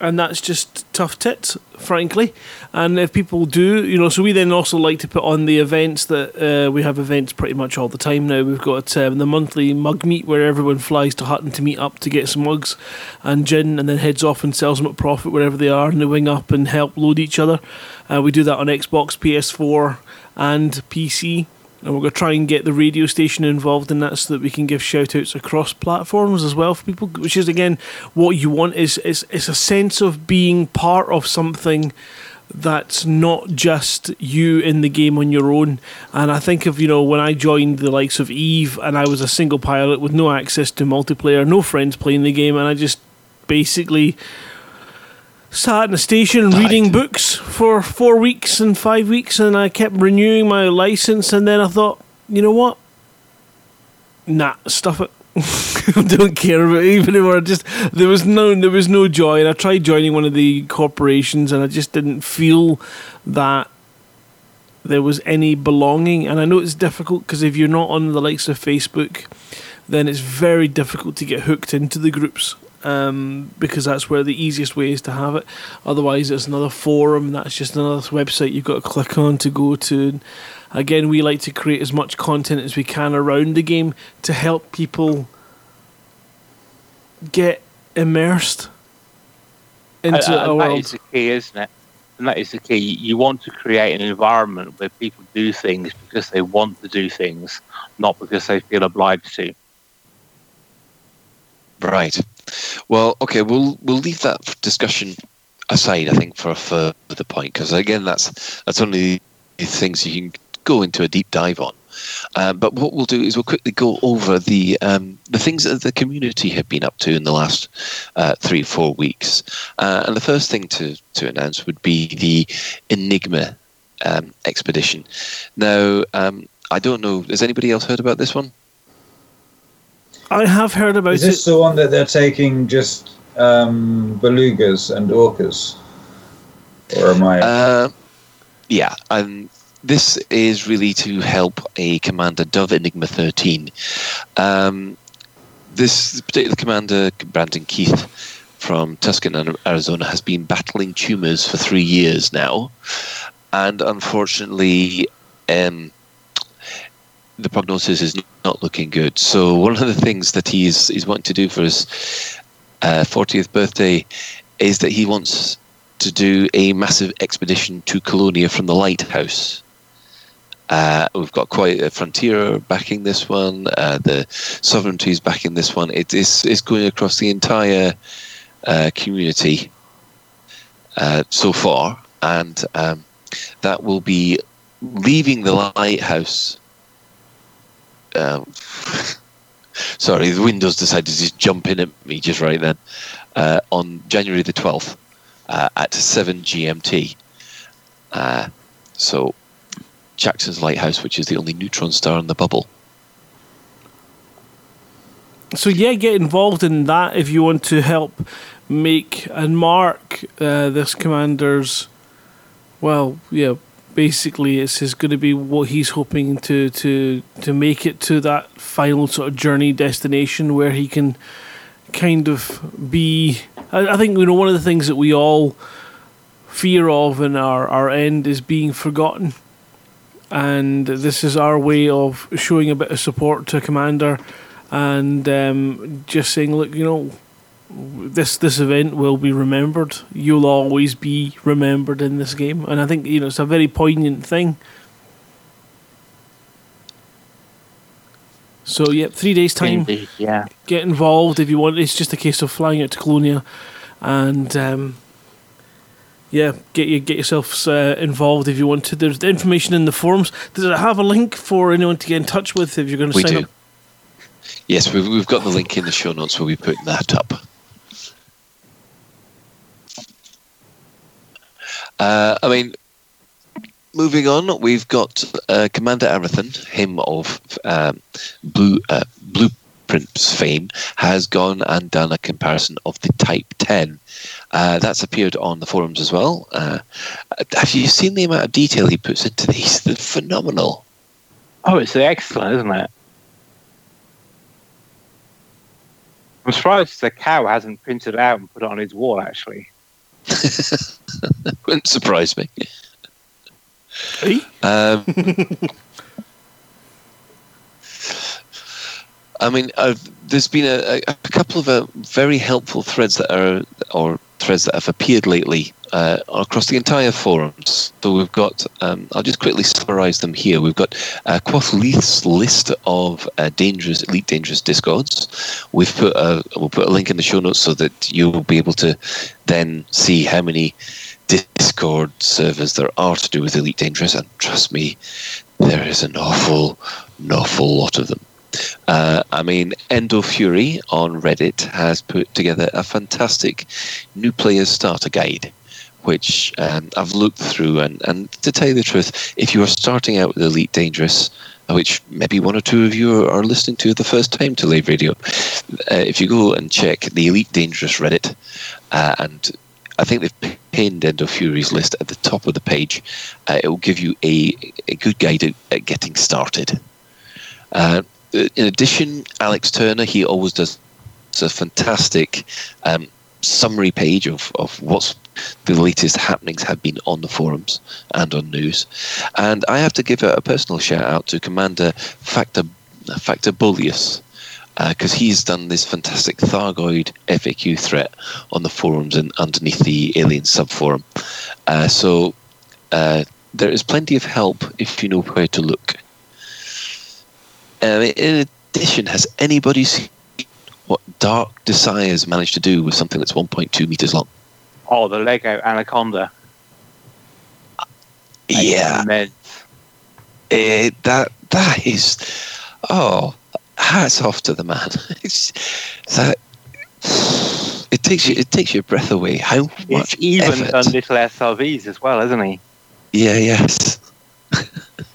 And that's just tough tits, frankly. And if people do, you know, so we then also like to put on the events that uh, we have events pretty much all the time now. We've got um, the monthly mug meet where everyone flies to Hutton to meet up to get some mugs and gin, and then heads off and sells them at profit wherever they are, and they wing up and help load each other. Uh, we do that on Xbox, PS4, and PC and we're going to try and get the radio station involved in that so that we can give shout outs across platforms as well for people which is again what you want is is it's a sense of being part of something that's not just you in the game on your own. And i think of you know when i joined the likes of eve and i was a single pilot with no access to multiplayer no friends playing the game and i just basically sat in a station reading books for four weeks and five weeks, and I kept renewing my license. And then I thought, you know what? Nah, stuff it. I don't care about it even anymore. Just there was no there was no joy, and I tried joining one of the corporations, and I just didn't feel that there was any belonging. And I know it's difficult because if you're not on the likes of Facebook, then it's very difficult to get hooked into the groups um, because that's where the easiest way is to have it. Otherwise, it's another forum. and That's just another website you've got to click on to go to. Again, we like to create as much content as we can around the game to help people get immersed into and, and our that world. is the key, isn't it? And that is the key. You want to create an environment where people do things because they want to do things, not because they feel obliged to. Right. Well, okay, we'll we'll leave that discussion aside. I think for a further point, because again, that's that's only the things you can go into a deep dive on. Uh, but what we'll do is we'll quickly go over the um, the things that the community have been up to in the last uh, three four weeks. Uh, and the first thing to to announce would be the Enigma um, expedition. Now, um, I don't know. Has anybody else heard about this one? I have heard about Is this it. the one that they're taking just um, belugas and orcas? Or am I? Uh, yeah, and this is really to help a commander, Dove Enigma 13. Um, this particular commander, Brandon Keith from Tuscan, Arizona, has been battling tumors for three years now, and unfortunately, um, the prognosis is not looking good. So one of the things that he's he's wanting to do for his uh, 40th birthday is that he wants to do a massive expedition to Colonia from the lighthouse. Uh, we've got quite a frontier backing this one. Uh, the sovereignty is backing this one. It is it's going across the entire uh, community uh, so far, and um, that will be leaving the lighthouse um, sorry, the Windows decided to just jump in at me just right then uh, on January the 12th uh, at 7 GMT. Uh, so, Jackson's Lighthouse, which is the only neutron star in the bubble. So yeah, get involved in that if you want to help make and mark uh, this commander's. Well, yeah, basically it's is going to be what he's hoping to to to make it to that final sort of journey destination where he can kind of be. I, I think you know one of the things that we all fear of in our our end is being forgotten, and this is our way of showing a bit of support to Commander, and um, just saying, look, you know this this event will be remembered. You'll always be remembered in this game, and I think you know it's a very poignant thing. So yeah, three days time. Indeed, yeah. Get involved if you want. It's just a case of flying out to Colonia, and um, yeah, get you get yourselves uh, involved if you want to. There's the information in the forums. Does it have a link for anyone to get in touch with if you're going to We sign do. up? Yes, we've, we've got the link in the show notes where we put that up. Uh, I mean, moving on, we've got uh, Commander Arathan, him of um, Blue uh, Blueprints fame, has gone and done a comparison of the Type 10. Uh, that's appeared on the forums as well. Uh, have you seen the amount of detail he puts into these? They're phenomenal. Oh, it's excellent, isn't it? I'm surprised the cow hasn't printed it out and put it on his wall, actually. Wouldn't surprise me. Um, I mean, I've, there's been a, a couple of uh, very helpful threads that are, or threads that have appeared lately uh, across the entire forums. So we've got, um, I'll just quickly summarise them here. We've got uh, Quoth Leith's list of uh, dangerous, elite dangerous discords. We've put a, we'll put a link in the show notes so that you'll be able to then see how many Discord servers there are to do with Elite Dangerous, and trust me, there is an awful, an awful lot of them. Uh, I mean, Endo Fury on Reddit has put together a fantastic new players starter guide, which um, I've looked through. And, and to tell you the truth, if you are starting out with Elite Dangerous, which maybe one or two of you are listening to the first time to Lave Radio, uh, if you go and check the Elite Dangerous Reddit, uh, and I think they've pinned Endo Fury's list at the top of the page, uh, it will give you a, a good guide at, at getting started. Uh, in addition, Alex Turner, he always does a fantastic um, summary page of, of what's the latest happenings have been on the forums and on news. And I have to give a, a personal shout out to Commander Factor Factor Bullius because uh, he's done this fantastic Thargoid FAQ threat on the forums and underneath the Alien subforum. Uh, so uh, there is plenty of help if you know where to look. Uh, in addition, has anybody seen what Dark Desires managed to do with something that's 1.2 meters long? Oh, the Lego Anaconda. Yeah. It, that that is oh hats off to the man. It's, that it takes you it takes your breath away. How much He's even effort. done little SRVs as well, hasn't he? Yeah, yes.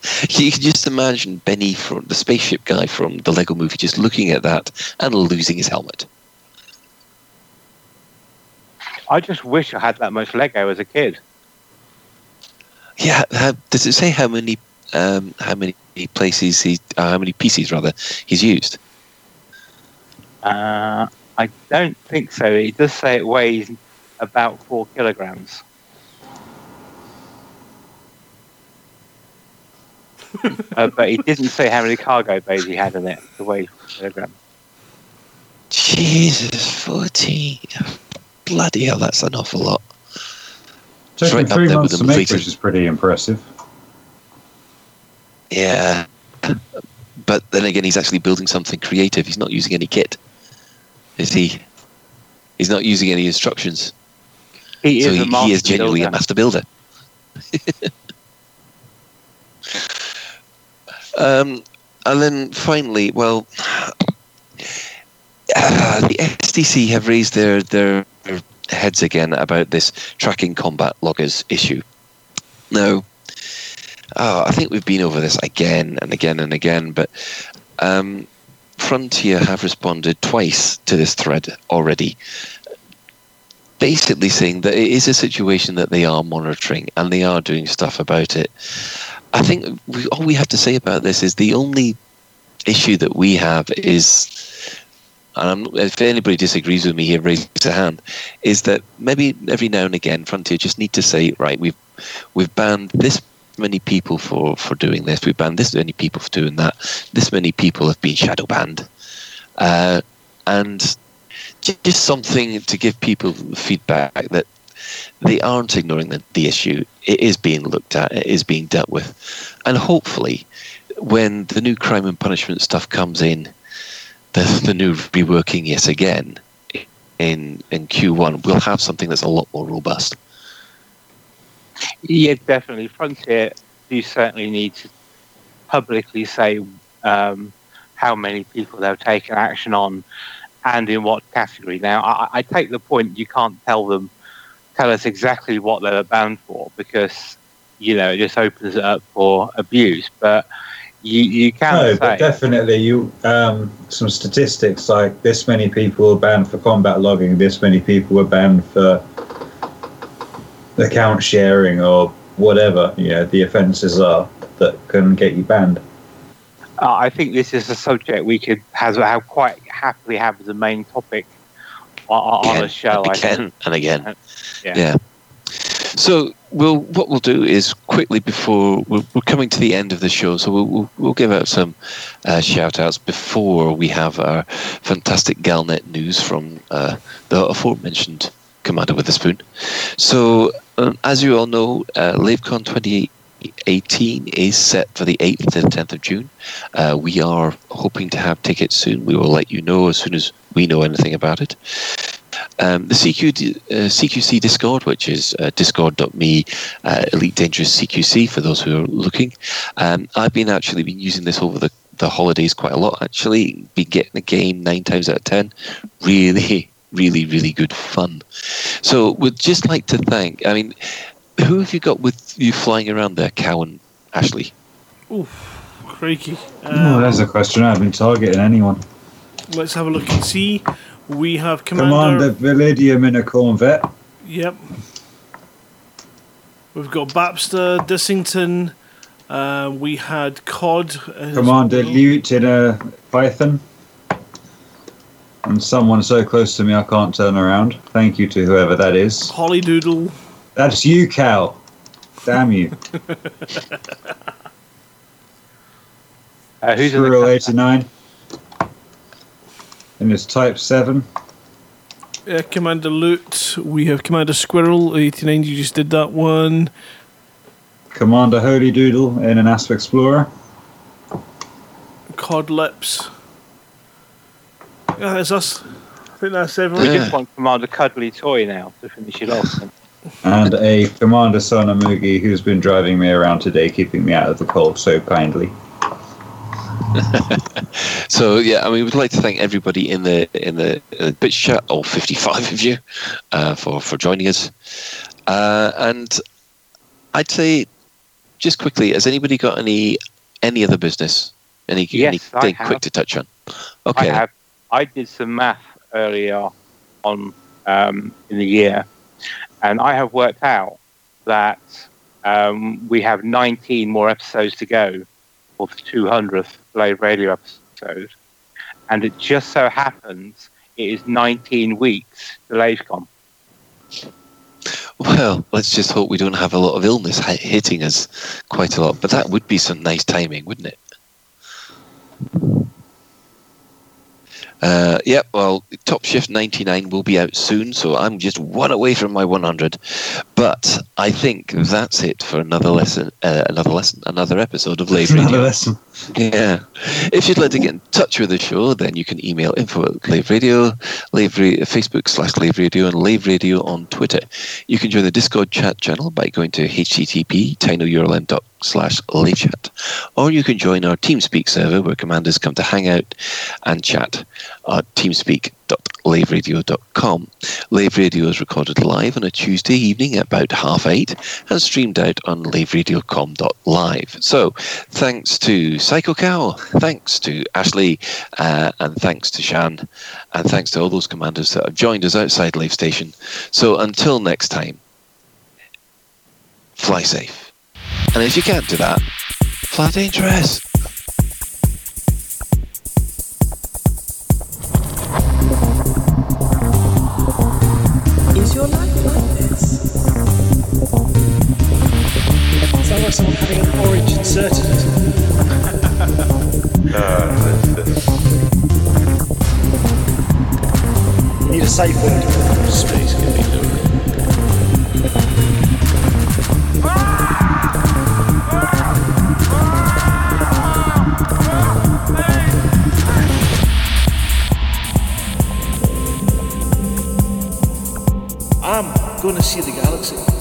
you can just imagine Benny from the spaceship guy from the Lego movie just looking at that and losing his helmet. I just wish I had that much Lego as a kid. Yeah, how, does it say how many um, how many places he uh, how many pieces rather he's used? Uh, I don't think so. It does say it weighs about four kilograms. uh, but he didn't say how many cargo bays he had in it to weigh four kilograms. Jesus, fourteen! Bloody hell, that's an awful lot. Taking right up three there months with to the make, which is pretty impressive. Yeah, but then again, he's actually building something creative. He's not using any kit, is he? He's not using any instructions. He so is he, a master he is genuinely builder. a master builder. um, and then finally, well, uh, the SDC have raised their, their heads again about this tracking combat loggers issue. Now, oh, I think we've been over this again and again and again, but um, Frontier have responded twice to this thread already basically saying that it is a situation that they are monitoring and they are doing stuff about it. I think we, all we have to say about this is the only issue that we have is, and I'm, if anybody disagrees with me here, raise a hand, is that maybe every now and again Frontier just need to say, right, we've we've banned this many people for, for doing this, we've banned this many people for doing that, this many people have been shadow banned. Uh, and just something to give people feedback that they aren't ignoring the, the issue. It is being looked at. It is being dealt with, and hopefully, when the new crime and punishment stuff comes in, the the new reworking yet again in in Q1, we'll have something that's a lot more robust. Yeah, definitely. Frontier do certainly need to publicly say um, how many people they've taken action on and in what category. Now, I, I take the point you can't tell them, tell us exactly what they're banned for because, you know, it just opens it up for abuse. But you, you can No, say. but definitely you um, some statistics like this many people were banned for combat logging, this many people were banned for account sharing or whatever. You know, the offences are that can get you banned. Uh, I think this is a subject we could have, have quite happily have as a main topic on, on a show. And again and again. yeah. yeah. So we'll what we'll do is quickly before we're, we're coming to the end of the show, so we'll we'll, we'll give out some uh, shout outs before we have our fantastic Galnet news from uh, the aforementioned Commander Witherspoon. So um, as you all know, uh, LaveCon 2018 is set for the 8th to the 10th of June. Uh, we are hoping to have tickets soon. We will let you know as soon as we know anything about it. Um, the CQ, uh, CQC Discord, which is uh, discord.me uh, Elite Dangerous CQC for those who are looking. Um, I've been actually been using this over the, the holidays quite a lot. Actually, been getting the game nine times out of ten. Really, really, really good fun. So, we'd just like to thank. I mean, who have you got with you flying around there, Cow and Ashley? Oof, creaky. Um, oh, there's a question. I haven't been targeting anyone. Let's have a look and see. We have Commander, Commander Validium in a Corvette. Yep. We've got Bapster, Dissington. Uh, we had Cod. Commander well. Lute in a Python. And someone so close to me I can't turn around. Thank you to whoever that is. Holly Doodle. That's you, Cal. Damn you. uh, who's Squirrel 89 and it's type 7. Yeah, Commander Loot. We have Commander Squirrel, 89. You just did that one. Commander Holy Doodle in an Asp Explorer. Cod Lips. Yeah, that's us. I think that's everyone. We just want Commander Cuddly Toy now to finish it off. and a Commander Sonamugi who's been driving me around today, keeping me out of the cold so kindly. so yeah, I mean, we'd like to thank everybody in the in the bitch chat, all fifty-five of you, uh, for for joining us. Uh, and I'd say, just quickly, has anybody got any any other business? Any yes, anything quick to touch on? Okay, I have. I did some math earlier on um, in the year, and I have worked out that um, we have 19 more episodes to go for the 200th Lave Radio episode. And it just so happens it is 19 weeks to LaveCon. Well, let's just hope we don't have a lot of illness hitting us quite a lot. But that would be some nice timing, wouldn't it? Uh, yeah, well, Top Shift 99 will be out soon, so I'm just one away from my 100. But I think that's it for another lesson, uh, another lesson, another episode of Lave Radio. Another lesson. Yeah. If you'd like to get in touch with the show, then you can email info at Lave Radio, Lave Radio, Facebook slash Lave Radio, and Lave Radio on Twitter. You can join the Discord chat channel by going to http tinyurl.com slash chat, or you can join our TeamSpeak server where commanders come to hang out and chat at teamspeak.laveradio.com. Lave Radio is recorded live on a Tuesday evening at about half eight and streamed out on laveradio.com.live. So thanks to Psycho Cow, thanks to Ashley, uh, and thanks to Shan, and thanks to all those commanders that have joined us outside Lave Station. So until next time, fly safe. And if you can't do that, flat interest. Is your life like this? Sounds like someone having an orange inserted. uh. You need a safe word. Space I'm going to see the galaxy.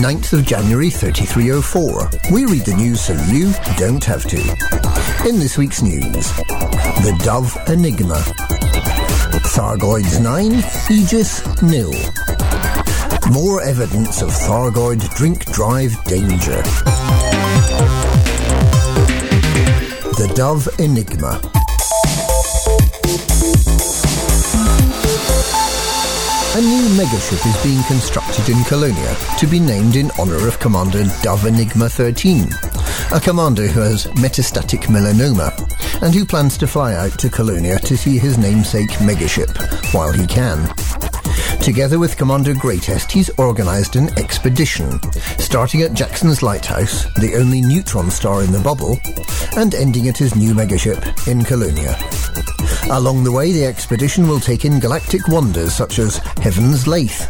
9th of January 3304. We read the news so you don't have to. In this week's news, the Dove Enigma. Thargoids 9, Aegis nil. More evidence of Thargoid drink drive danger. The Dove Enigma. A new megaship is being constructed in Colonia to be named in honour of Commander Dove Enigma 13, a commander who has metastatic melanoma and who plans to fly out to Colonia to see his namesake megaship while he can. Together with Commander Greatest, he's organised an expedition, starting at Jackson's Lighthouse, the only neutron star in the bubble, and ending at his new megaship in Colonia. Along the way, the expedition will take in galactic wonders such as Heaven's Lathe,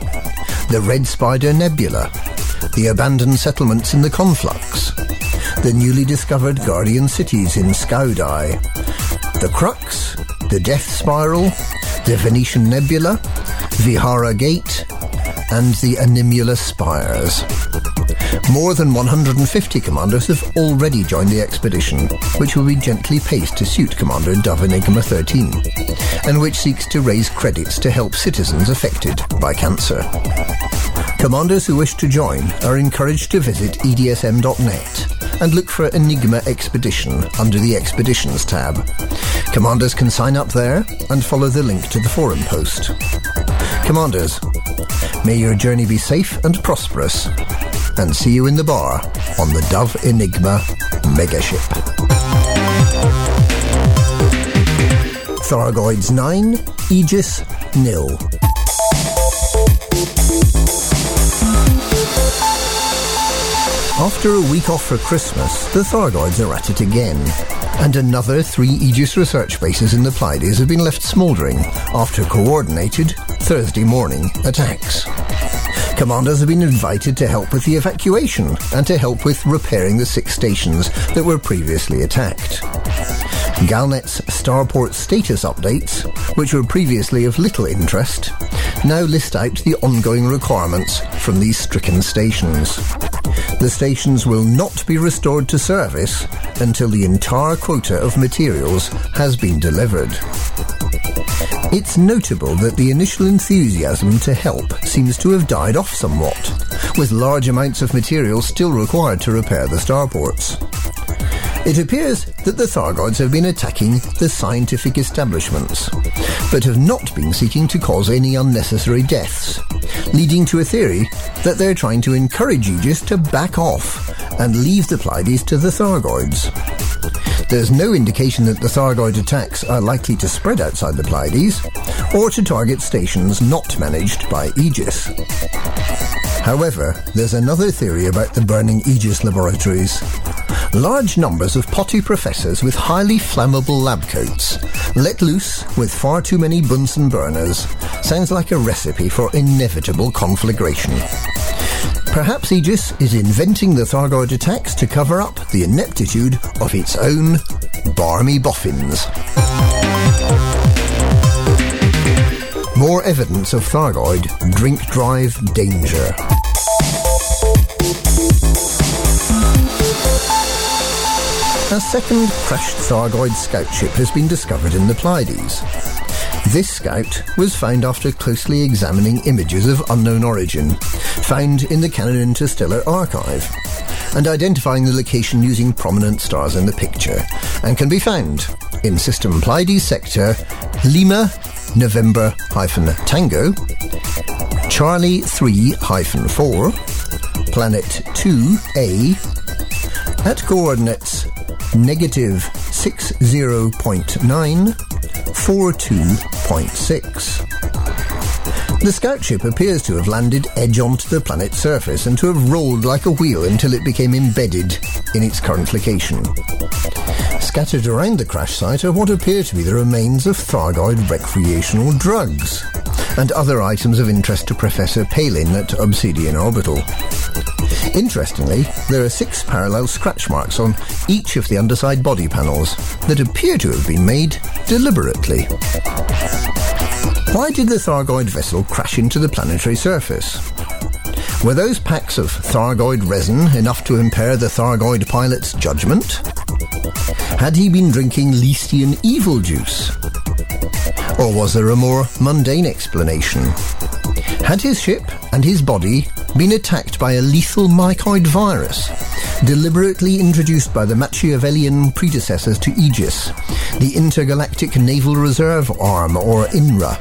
the Red Spider Nebula, the abandoned settlements in the Conflux, the newly discovered Guardian cities in Skaudai, the Crux, the Death Spiral, the Venetian Nebula, Vihara Gate, and the Animula Spires. More than 150 commanders have already joined the expedition, which will be gently paced to suit Commander Dove Enigma 13, and which seeks to raise credits to help citizens affected by cancer. Commanders who wish to join are encouraged to visit edsm.net and look for Enigma Expedition under the Expeditions tab. Commanders can sign up there and follow the link to the forum post. Commanders, may your journey be safe and prosperous, and see you in the bar on the Dove Enigma megaship. Thargoids 9, Aegis nil. After a week off for Christmas, the Thargoids are at it again. And another three Aegis research bases in the Pleiades have been left smouldering after coordinated Thursday morning attacks. Commanders have been invited to help with the evacuation and to help with repairing the six stations that were previously attacked. Galnet's starport status updates, which were previously of little interest, now list out the ongoing requirements from these stricken stations. The stations will not be restored to service until the entire quota of materials has been delivered. It's notable that the initial enthusiasm to help seems to have died off somewhat, with large amounts of material still required to repair the starports. It appears that the Thargoids have been attacking the scientific establishments, but have not been seeking to cause any unnecessary deaths, leading to a theory that they're trying to encourage Aegis to back off and leave the Pleiades to the Thargoids. There's no indication that the Thargoid attacks are likely to spread outside the Pleiades, or to target stations not managed by Aegis. However, there's another theory about the burning Aegis laboratories. Large numbers of potty professors with highly flammable lab coats, let loose with far too many Bunsen burners, sounds like a recipe for inevitable conflagration. Perhaps Aegis is inventing the Thargoid attacks to cover up the ineptitude of its own barmy boffins. More evidence of Thargoid drink drive danger. A second crashed Thargoid scout ship has been discovered in the Pleiades. This scout was found after closely examining images of unknown origin, found in the Canonn Interstellar Archive, and identifying the location using prominent stars in the picture, and can be found in System Pleiades Sector Lima November Tango, Charlie 3 4, Planet 2A, at coordinates negative 60.9, 42.6. The scout ship appears to have landed edge onto the planet's surface and to have rolled like a wheel until it became embedded in its current location. Scattered around the crash site are what appear to be the remains of Thargoid recreational drugs, and other items of interest to Professor Palin at Obsidian Orbital. Interestingly, there are six parallel scratch marks on each of the underside body panels that appear to have been made deliberately. Why did the Thargoid vessel crash into the planetary surface? Were those packs of Thargoid resin enough to impair the Thargoid pilot's judgment? Had he been drinking Leestian evil juice? Or was there a more mundane explanation? Had his ship and his body been attacked by a lethal mycoid virus, deliberately introduced by the Machiavellian predecessors to Aegis, the Intergalactic Naval Reserve Arm, or INRA,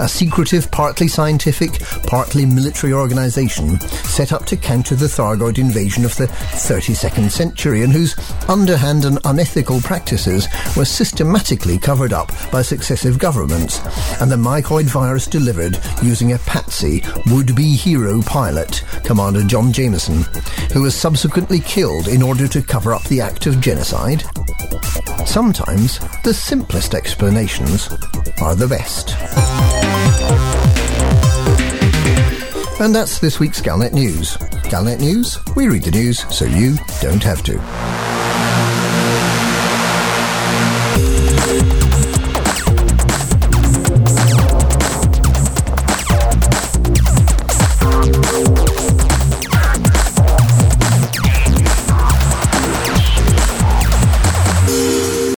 a secretive, partly scientific, partly military organization set up to counter the Thargoid invasion of the 32nd century and whose underhand and unethical practices were systematically covered up by successive governments, and the mycoid virus delivered using a patsy would-be hero pilot, Commander John Jameson, who was subsequently killed in order to cover up the act of genocide? Sometimes the simplest explanations are the best. And that's this week's Galnet News. Galnet News, we read the news so you don't have to.